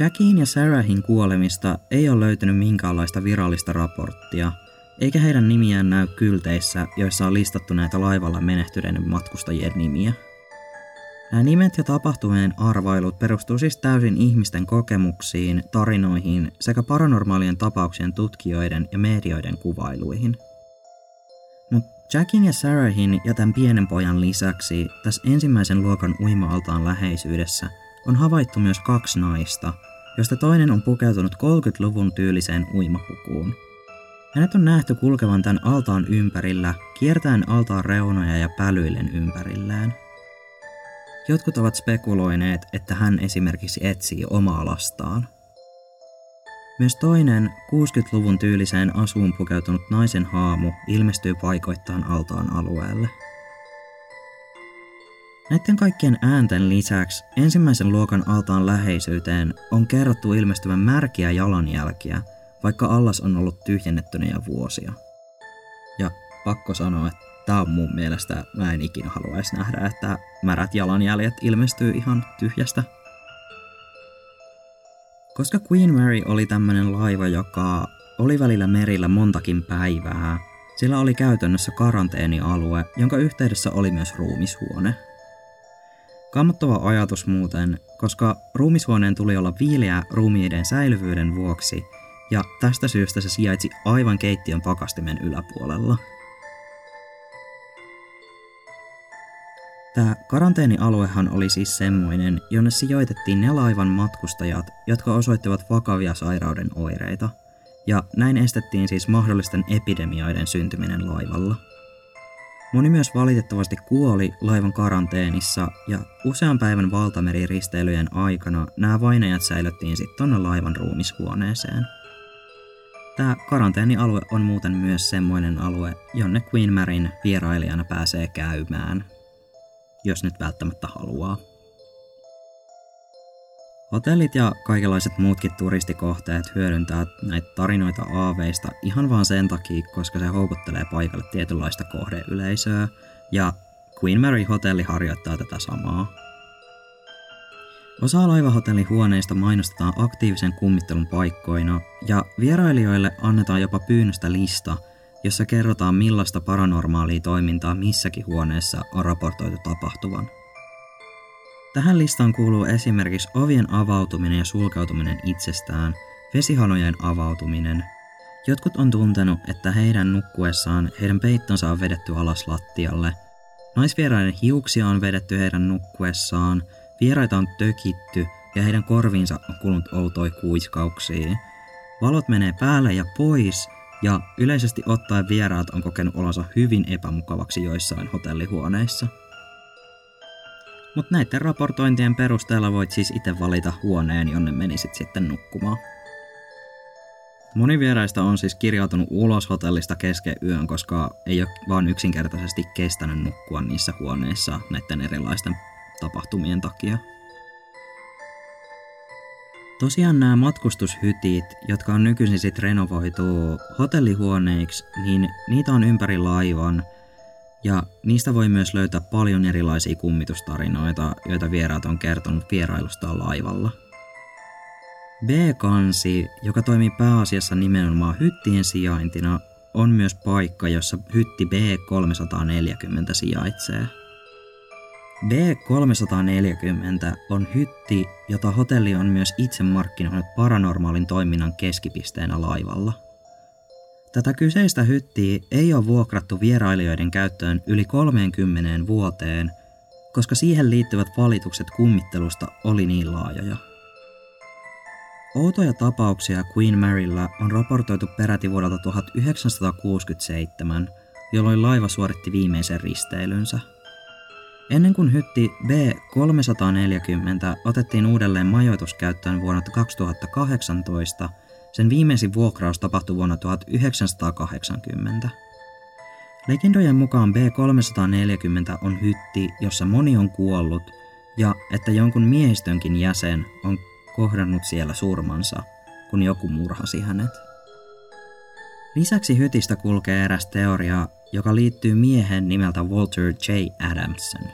Jackin ja Sarahin kuolemista ei ole löytynyt minkäänlaista virallista raporttia, eikä heidän nimiään näy kylteissä, joissa on listattu näitä laivalla menehtyneiden matkustajien nimiä. Nämä nimet ja tapahtumien arvailut perustuu siis täysin ihmisten kokemuksiin, tarinoihin sekä paranormaalien tapauksien tutkijoiden ja medioiden kuvailuihin. Mutta Jackin ja Sarahin ja tämän pienen pojan lisäksi tässä ensimmäisen luokan uima-altaan läheisyydessä on havaittu myös kaksi naista, josta toinen on pukeutunut 30-luvun tyyliseen uimapukuun. Hänet on nähty kulkevan tämän altaan ympärillä, kiertäen altaan reunoja ja pälyillen ympärillään – Jotkut ovat spekuloineet, että hän esimerkiksi etsii omaa lastaan. Myös toinen 60-luvun tyyliseen asuun pukeutunut naisen haamu ilmestyy paikoittain altaan alueelle. Näiden kaikkien äänten lisäksi ensimmäisen luokan altaan läheisyyteen on kerrottu ilmestyvän märkiä jalanjälkiä, vaikka allas on ollut tyhjennettynä jo vuosia. Ja pakko sanoa, että Tämä on mun mielestä, mä en ikinä haluaisi nähdä, että märät jalanjäljet ilmestyy ihan tyhjästä. Koska Queen Mary oli tämmönen laiva, joka oli välillä merillä montakin päivää, sillä oli käytännössä karanteenialue, jonka yhteydessä oli myös ruumishuone. Kammottava ajatus muuten, koska ruumishuoneen tuli olla viileä ruumiiden säilyvyyden vuoksi, ja tästä syystä se sijaitsi aivan keittiön pakastimen yläpuolella – Tämä karanteenialuehan oli siis semmoinen, jonne sijoitettiin ne laivan matkustajat, jotka osoittivat vakavia sairauden oireita, ja näin estettiin siis mahdollisten epidemioiden syntyminen laivalla. Moni myös valitettavasti kuoli laivan karanteenissa ja usean päivän valtameriristeilyjen aikana nämä vainajat säilyttiin sitten tonne laivan ruumishuoneeseen. Tämä karanteenialue on muuten myös semmoinen alue, jonne Queen Marin vierailijana pääsee käymään jos nyt välttämättä haluaa. Hotellit ja kaikenlaiset muutkin turistikohteet hyödyntää näitä tarinoita aaveista ihan vaan sen takia, koska se houkuttelee paikalle tietynlaista kohdeyleisöä, ja Queen Mary Hotelli harjoittaa tätä samaa. Osa laivahotellihuoneista mainostetaan aktiivisen kummittelun paikkoina, ja vierailijoille annetaan jopa pyynnöstä lista – jossa kerrotaan millaista paranormaalia toimintaa missäkin huoneessa on raportoitu tapahtuvan. Tähän listaan kuuluu esimerkiksi ovien avautuminen ja sulkeutuminen itsestään, vesihanojen avautuminen. Jotkut on tuntenut, että heidän nukkuessaan heidän peittonsa on vedetty alas lattialle. Naisvieraiden hiuksia on vedetty heidän nukkuessaan, vieraita on tökitty ja heidän korviinsa on kulunut outoi kuiskauksia. Valot menee päälle ja pois ja yleisesti ottaen vieraat on kokenut olonsa hyvin epämukavaksi joissain hotellihuoneissa. Mutta näiden raportointien perusteella voit siis itse valita huoneen, jonne menisit sitten nukkumaan. Moni vieraista on siis kirjautunut ulos hotellista kesken yön, koska ei ole vaan yksinkertaisesti kestänyt nukkua niissä huoneissa näiden erilaisten tapahtumien takia. Tosiaan nämä matkustushytit, jotka on nykyisin sitten renovoitu hotellihuoneiksi, niin niitä on ympäri laivan. Ja niistä voi myös löytää paljon erilaisia kummitustarinoita, joita vieraat on kertonut vierailustaan laivalla. B-kansi, joka toimii pääasiassa nimenomaan hyttien sijaintina, on myös paikka, jossa hytti B340 sijaitsee. B340 on hytti, jota hotelli on myös itse markkinoinut paranormaalin toiminnan keskipisteenä laivalla. Tätä kyseistä hyttiä ei ole vuokrattu vierailijoiden käyttöön yli 30 vuoteen, koska siihen liittyvät valitukset kummittelusta oli niin laajoja. Outoja tapauksia Queen Maryllä on raportoitu peräti vuodelta 1967, jolloin laiva suoritti viimeisen risteilynsä – Ennen kuin hytti B340 otettiin uudelleen majoituskäyttöön vuonna 2018, sen viimeisin vuokraus tapahtui vuonna 1980. Legendojen mukaan B340 on hytti, jossa moni on kuollut ja että jonkun miehistönkin jäsen on kohdannut siellä surmansa, kun joku murhasi hänet. Lisäksi hytistä kulkee eräs teoria, joka liittyy miehen nimeltä Walter J. Adamson.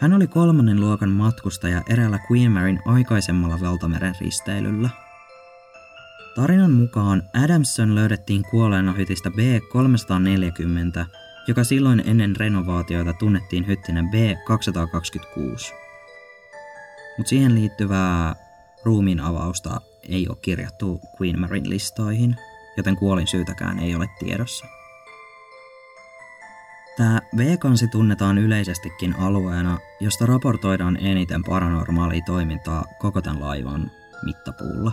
Hän oli kolmannen luokan matkustaja eräällä Queen Maryn aikaisemmalla valtameren risteilyllä. Tarinan mukaan Adamson löydettiin kuolleena hytistä B340, joka silloin ennen renovaatioita tunnettiin hyttinä B226. Mutta siihen liittyvää ruumiin avausta ei ole kirjattu Queen Maryn listoihin, joten kuolin syytäkään ei ole tiedossa. Tämä V-kansi tunnetaan yleisestikin alueena, josta raportoidaan eniten paranormaalia toimintaa koko tämän laivan mittapuulla.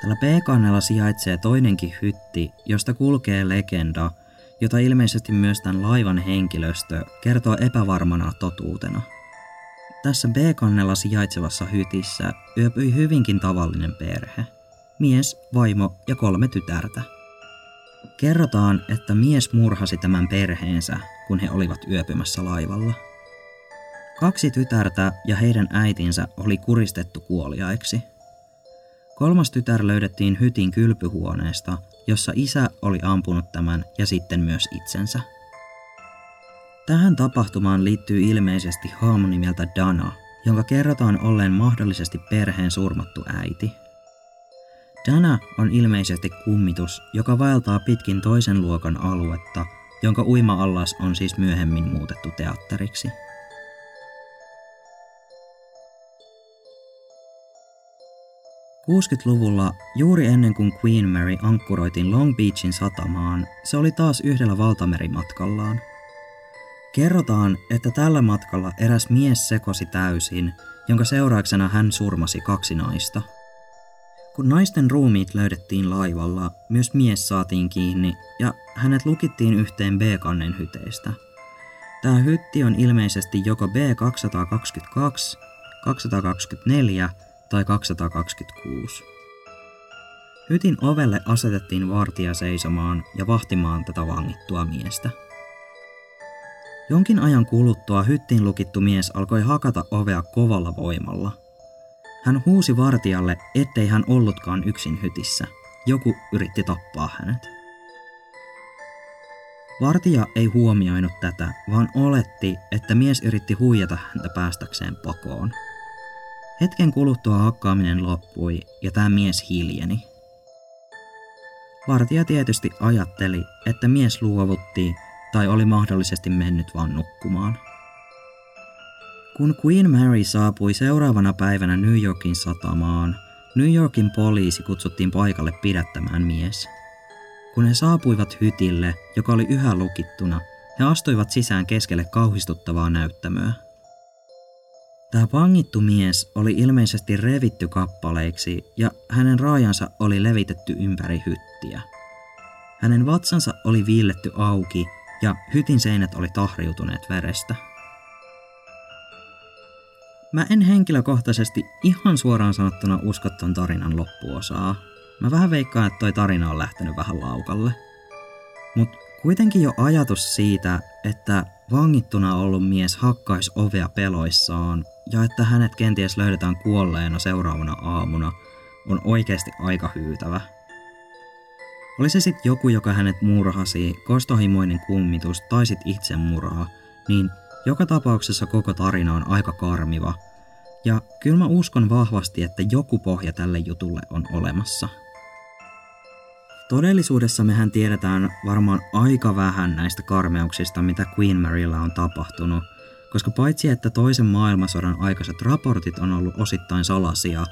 Tällä B-kannella sijaitsee toinenkin hytti, josta kulkee legenda, jota ilmeisesti myös tämän laivan henkilöstö kertoo epävarmana totuutena. Tässä B-kannella sijaitsevassa hytissä yöpyi hyvinkin tavallinen perhe. Mies, vaimo ja kolme tytärtä. Kerrotaan, että mies murhasi tämän perheensä, kun he olivat yöpymässä laivalla. Kaksi tytärtä ja heidän äitinsä oli kuristettu kuoliaiksi. Kolmas tytär löydettiin hytin kylpyhuoneesta, jossa isä oli ampunut tämän ja sitten myös itsensä. Tähän tapahtumaan liittyy ilmeisesti hahmo nimeltä Dana, jonka kerrotaan olleen mahdollisesti perheen surmattu äiti – Dana on ilmeisesti kummitus, joka vaeltaa pitkin toisen luokan aluetta, jonka uima-allas on siis myöhemmin muutettu teatteriksi. luvulla juuri ennen kuin Queen Mary ankkuroitiin Long Beachin satamaan, se oli taas yhdellä valtamerimatkallaan. Kerrotaan, että tällä matkalla eräs mies sekosi täysin, jonka seurauksena hän surmasi kaksi naista – kun naisten ruumiit löydettiin laivalla, myös mies saatiin kiinni ja hänet lukittiin yhteen B-kannen hyteistä. Tämä hytti on ilmeisesti joko B222, 224 tai 226. Hytin ovelle asetettiin vartija seisomaan ja vahtimaan tätä vangittua miestä. Jonkin ajan kuluttua hyttiin lukittu mies alkoi hakata ovea kovalla voimalla – hän huusi vartijalle, ettei hän ollutkaan yksin hytissä. Joku yritti tappaa hänet. Vartija ei huomioinut tätä, vaan oletti, että mies yritti huijata häntä päästäkseen pakoon. Hetken kuluttua hakkaaminen loppui ja tämä mies hiljeni. Vartija tietysti ajatteli, että mies luovutti tai oli mahdollisesti mennyt vaan nukkumaan. Kun Queen Mary saapui seuraavana päivänä New Yorkin satamaan, New Yorkin poliisi kutsuttiin paikalle pidättämään mies. Kun he saapuivat hytille, joka oli yhä lukittuna, he astuivat sisään keskelle kauhistuttavaa näyttämöä. Tämä vangittu mies oli ilmeisesti revitty kappaleiksi ja hänen raajansa oli levitetty ympäri hyttiä. Hänen vatsansa oli viilletty auki ja hytin seinät oli tahriutuneet verestä. Mä en henkilökohtaisesti ihan suoraan sanottuna usko ton tarinan loppuosaa. mä vähän veikkaan, että toi tarina on lähtenyt vähän laukalle. Mutta kuitenkin jo ajatus siitä, että vangittuna ollut mies hakkaisi ovea peloissaan ja että hänet kenties löydetään kuolleena seuraavana aamuna, on oikeasti aika hyytävä. Oli se sitten joku, joka hänet murhasi, kostohimoinen kummitus tai sit itsemurha, niin joka tapauksessa koko tarina on aika karmiva. Ja kyllä mä uskon vahvasti, että joku pohja tälle jutulle on olemassa. Todellisuudessa mehän tiedetään varmaan aika vähän näistä karmeuksista, mitä Queen Marylla on tapahtunut, koska paitsi että toisen maailmansodan aikaiset raportit on ollut osittain salasia,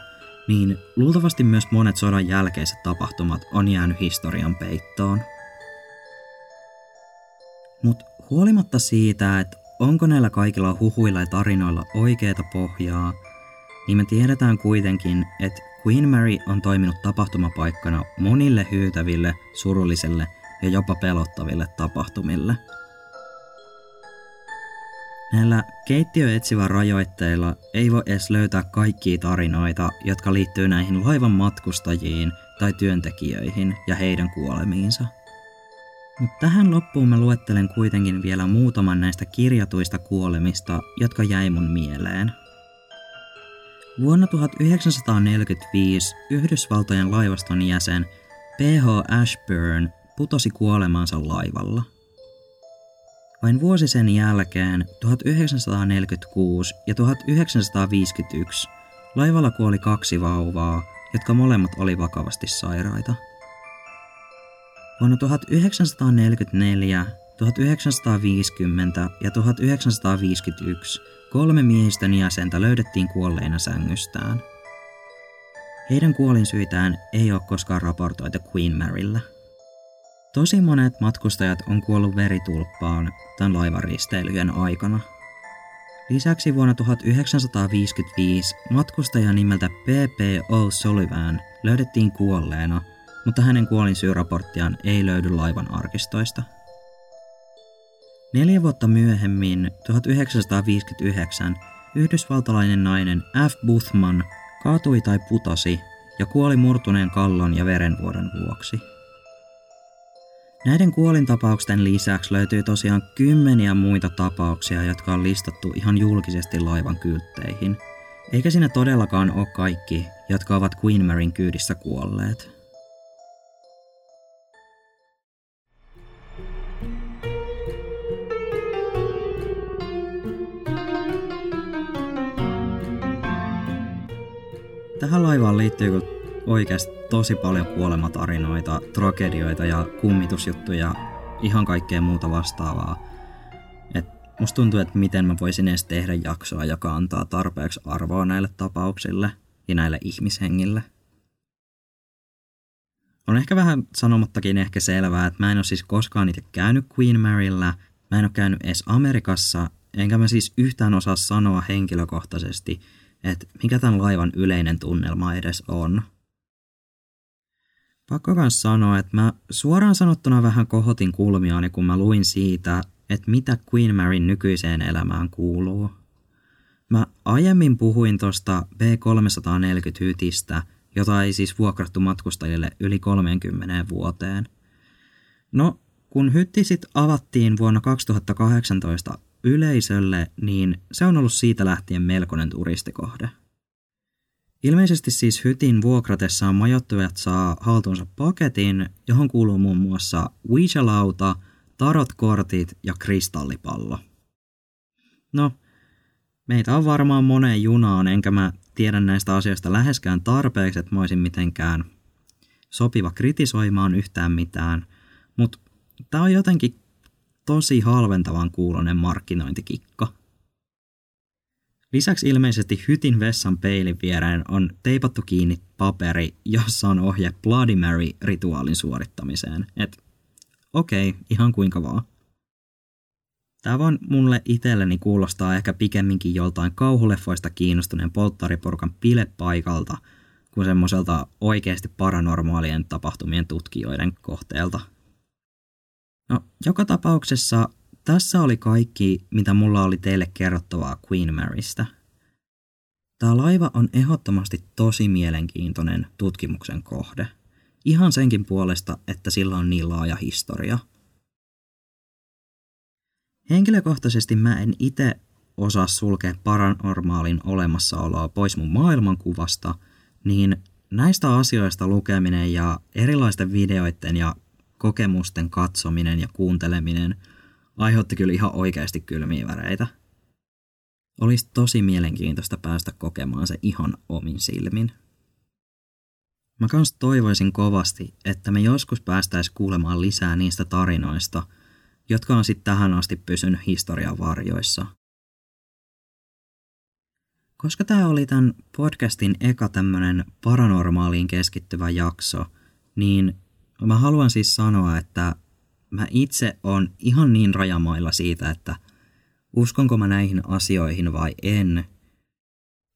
niin luultavasti myös monet sodan jälkeiset tapahtumat on jäänyt historian peittoon. Mutta huolimatta siitä, että onko näillä kaikilla huhuilla ja tarinoilla oikeita pohjaa, niin me tiedetään kuitenkin, että Queen Mary on toiminut tapahtumapaikkana monille hyytäville, surullisille ja jopa pelottaville tapahtumille. Näillä keittiöetsivän rajoitteilla ei voi edes löytää kaikkia tarinoita, jotka liittyy näihin laivan matkustajiin tai työntekijöihin ja heidän kuolemiinsa. Mutta tähän loppuun mä luettelen kuitenkin vielä muutaman näistä kirjatuista kuolemista, jotka jäi mun mieleen – Vuonna 1945 Yhdysvaltojen laivaston jäsen P.H. Ashburn putosi kuolemansa laivalla. Vain vuosi sen jälkeen, 1946 ja 1951, laivalla kuoli kaksi vauvaa, jotka molemmat oli vakavasti sairaita. Vuonna 1944, 1950 ja 1951 Kolme miehistön jäsentä löydettiin kuolleina sängystään. Heidän kuolinsyitään ei ole koskaan raportoitu Queen Maryllä. Tosi monet matkustajat on kuollut veritulppaan tämän laivaristeilyjen aikana. Lisäksi vuonna 1955 matkustaja nimeltä P.P. O'Sullivan löydettiin kuolleena, mutta hänen kuolinsyyraporttiaan ei löydy laivan arkistoista. Neljä vuotta myöhemmin, 1959, yhdysvaltalainen nainen F. Buthman kaatui tai putosi ja kuoli murtuneen kallon ja verenvuodon vuoksi. Näiden kuolintapauksen lisäksi löytyy tosiaan kymmeniä muita tapauksia, jotka on listattu ihan julkisesti laivan kyltteihin. Eikä siinä todellakaan ole kaikki, jotka ovat Queen Maryn kyydissä kuolleet. Tähän laivaan liittyy oikeasti tosi paljon kuolematarinoita, tragedioita ja kummitusjuttuja, ihan kaikkea muuta vastaavaa. Et musta tuntuu, että miten mä voisin edes tehdä jaksoa, joka antaa tarpeeksi arvoa näille tapauksille ja näille ihmishengille. On ehkä vähän sanomattakin ehkä selvää, että mä en ole siis koskaan itse käynyt Queen Maryllä, mä en ole käynyt edes Amerikassa, enkä mä siis yhtään osaa sanoa henkilökohtaisesti – että mikä tämän laivan yleinen tunnelma edes on. Pakko myös sanoa, että mä suoraan sanottuna vähän kohotin kulmiaani, kun mä luin siitä, että mitä Queen Maryn nykyiseen elämään kuuluu. Mä aiemmin puhuin tosta B340 hytistä, jota ei siis vuokrattu matkustajille yli 30 vuoteen. No, kun hytti sit avattiin vuonna 2018 yleisölle, niin se on ollut siitä lähtien melkoinen turistikohde. Ilmeisesti siis hytin vuokratessaan majoittujat saa haltuunsa paketin, johon kuuluu muun muassa Ouija-lauta, tarotkortit ja kristallipallo. No, meitä on varmaan moneen junaan, enkä mä tiedä näistä asioista läheskään tarpeeksi, että mä olisin mitenkään sopiva kritisoimaan yhtään mitään, mutta tämä on jotenkin tosi halventavan kuulonen markkinointikikka. Lisäksi ilmeisesti hytin vessan peilin viereen on teipattu kiinni paperi, jossa on ohje Bloody Mary-rituaalin suorittamiseen. Et okei, okay, ihan kuinka vaan. Tämä vaan mulle itselleni kuulostaa ehkä pikemminkin joltain kauhuleffoista kiinnostuneen polttariporukan pilepaikalta kuin semmoiselta oikeasti paranormaalien tapahtumien tutkijoiden kohteelta – No, joka tapauksessa tässä oli kaikki, mitä mulla oli teille kerrottavaa Queen Marystä. Tämä laiva on ehdottomasti tosi mielenkiintoinen tutkimuksen kohde. Ihan senkin puolesta, että sillä on niin laaja historia. Henkilökohtaisesti mä en itse osaa sulkea paranormaalin olemassaoloa pois mun maailmankuvasta, niin näistä asioista lukeminen ja erilaisten videoiden ja kokemusten katsominen ja kuunteleminen aiheutti kyllä ihan oikeasti kylmiä väreitä. Olisi tosi mielenkiintoista päästä kokemaan se ihan omin silmin. Mä kans toivoisin kovasti, että me joskus päästäis kuulemaan lisää niistä tarinoista, jotka on sitten tähän asti pysynyt historian varjoissa. Koska tämä oli tämän podcastin eka tämmönen paranormaaliin keskittyvä jakso, niin mä haluan siis sanoa, että mä itse on ihan niin rajamailla siitä, että uskonko mä näihin asioihin vai en.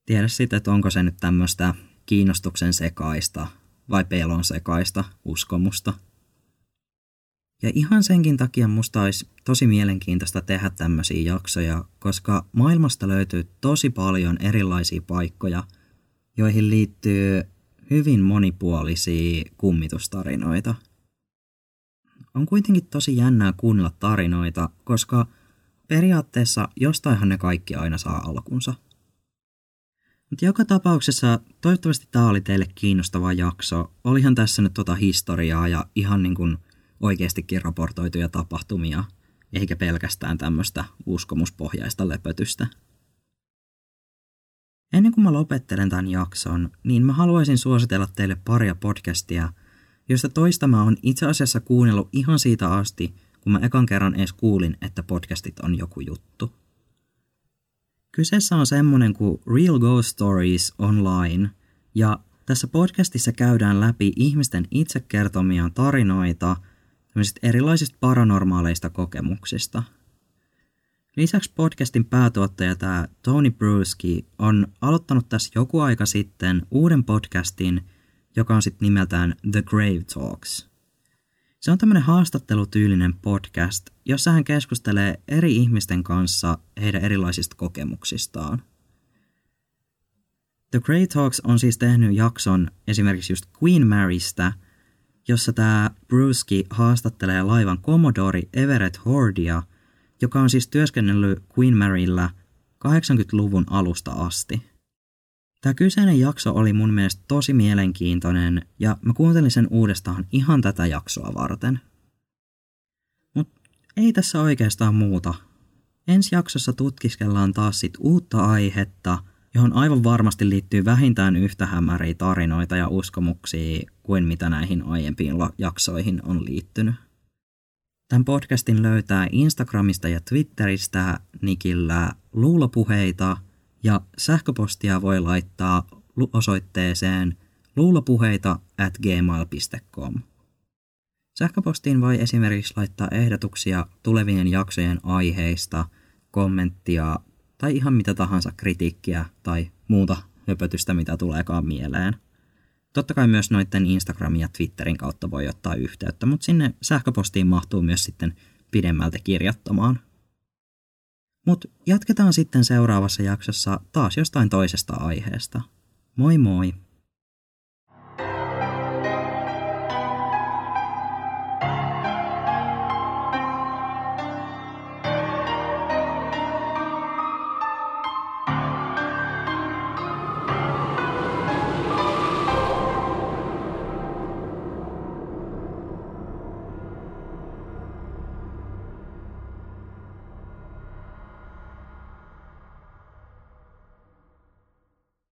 Tiedä sitten, että onko se nyt tämmöistä kiinnostuksen sekaista vai pelon sekaista uskomusta. Ja ihan senkin takia musta olisi tosi mielenkiintoista tehdä tämmöisiä jaksoja, koska maailmasta löytyy tosi paljon erilaisia paikkoja, joihin liittyy hyvin monipuolisia kummitustarinoita. On kuitenkin tosi jännää kuunnella tarinoita, koska periaatteessa jostainhan ne kaikki aina saa alkunsa. Mutta joka tapauksessa toivottavasti tämä oli teille kiinnostava jakso. Olihan tässä nyt tota historiaa ja ihan niin kuin oikeastikin raportoituja tapahtumia, eikä pelkästään tämmöistä uskomuspohjaista löpötystä. Ennen kuin mä lopettelen tämän jakson, niin mä haluaisin suositella teille paria podcastia, joista toista mä oon itse asiassa kuunnellut ihan siitä asti, kun mä ekan kerran edes kuulin, että podcastit on joku juttu. Kyseessä on semmonen kuin Real Ghost Stories Online, ja tässä podcastissa käydään läpi ihmisten itse kertomia tarinoita erilaisista paranormaaleista kokemuksista. Lisäksi podcastin päätuottaja tämä Tony Bruski on aloittanut tässä joku aika sitten uuden podcastin, joka on sitten nimeltään The Grave Talks – se on tämmöinen haastattelutyylinen podcast, jossa hän keskustelee eri ihmisten kanssa heidän erilaisista kokemuksistaan. The Grey Talks on siis tehnyt jakson esimerkiksi just Queen Marystä, jossa tämä Bruski haastattelee laivan Commodore Everett Hordia, joka on siis työskennellyt Queen Maryllä 80-luvun alusta asti. Tämä kyseinen jakso oli mun mielestä tosi mielenkiintoinen ja mä kuuntelin sen uudestaan ihan tätä jaksoa varten. Mutta ei tässä oikeastaan muuta. Ensi jaksossa tutkiskellaan taas sit uutta aihetta, johon aivan varmasti liittyy vähintään yhtä hämäriä tarinoita ja uskomuksia kuin mitä näihin aiempiin jaksoihin on liittynyt. Tämän podcastin löytää Instagramista ja Twitteristä nikillä luulopuheita – ja sähköpostia voi laittaa osoitteeseen luulopuheita at gmail.com. Sähköpostiin voi esimerkiksi laittaa ehdotuksia tulevien jaksojen aiheista, kommenttia tai ihan mitä tahansa kritiikkiä tai muuta höpötystä, mitä tuleekaan mieleen. Totta kai myös noiden Instagramin ja Twitterin kautta voi ottaa yhteyttä, mutta sinne sähköpostiin mahtuu myös sitten pidemmältä kirjoittamaan. Mutta jatketaan sitten seuraavassa jaksossa taas jostain toisesta aiheesta. Moi moi!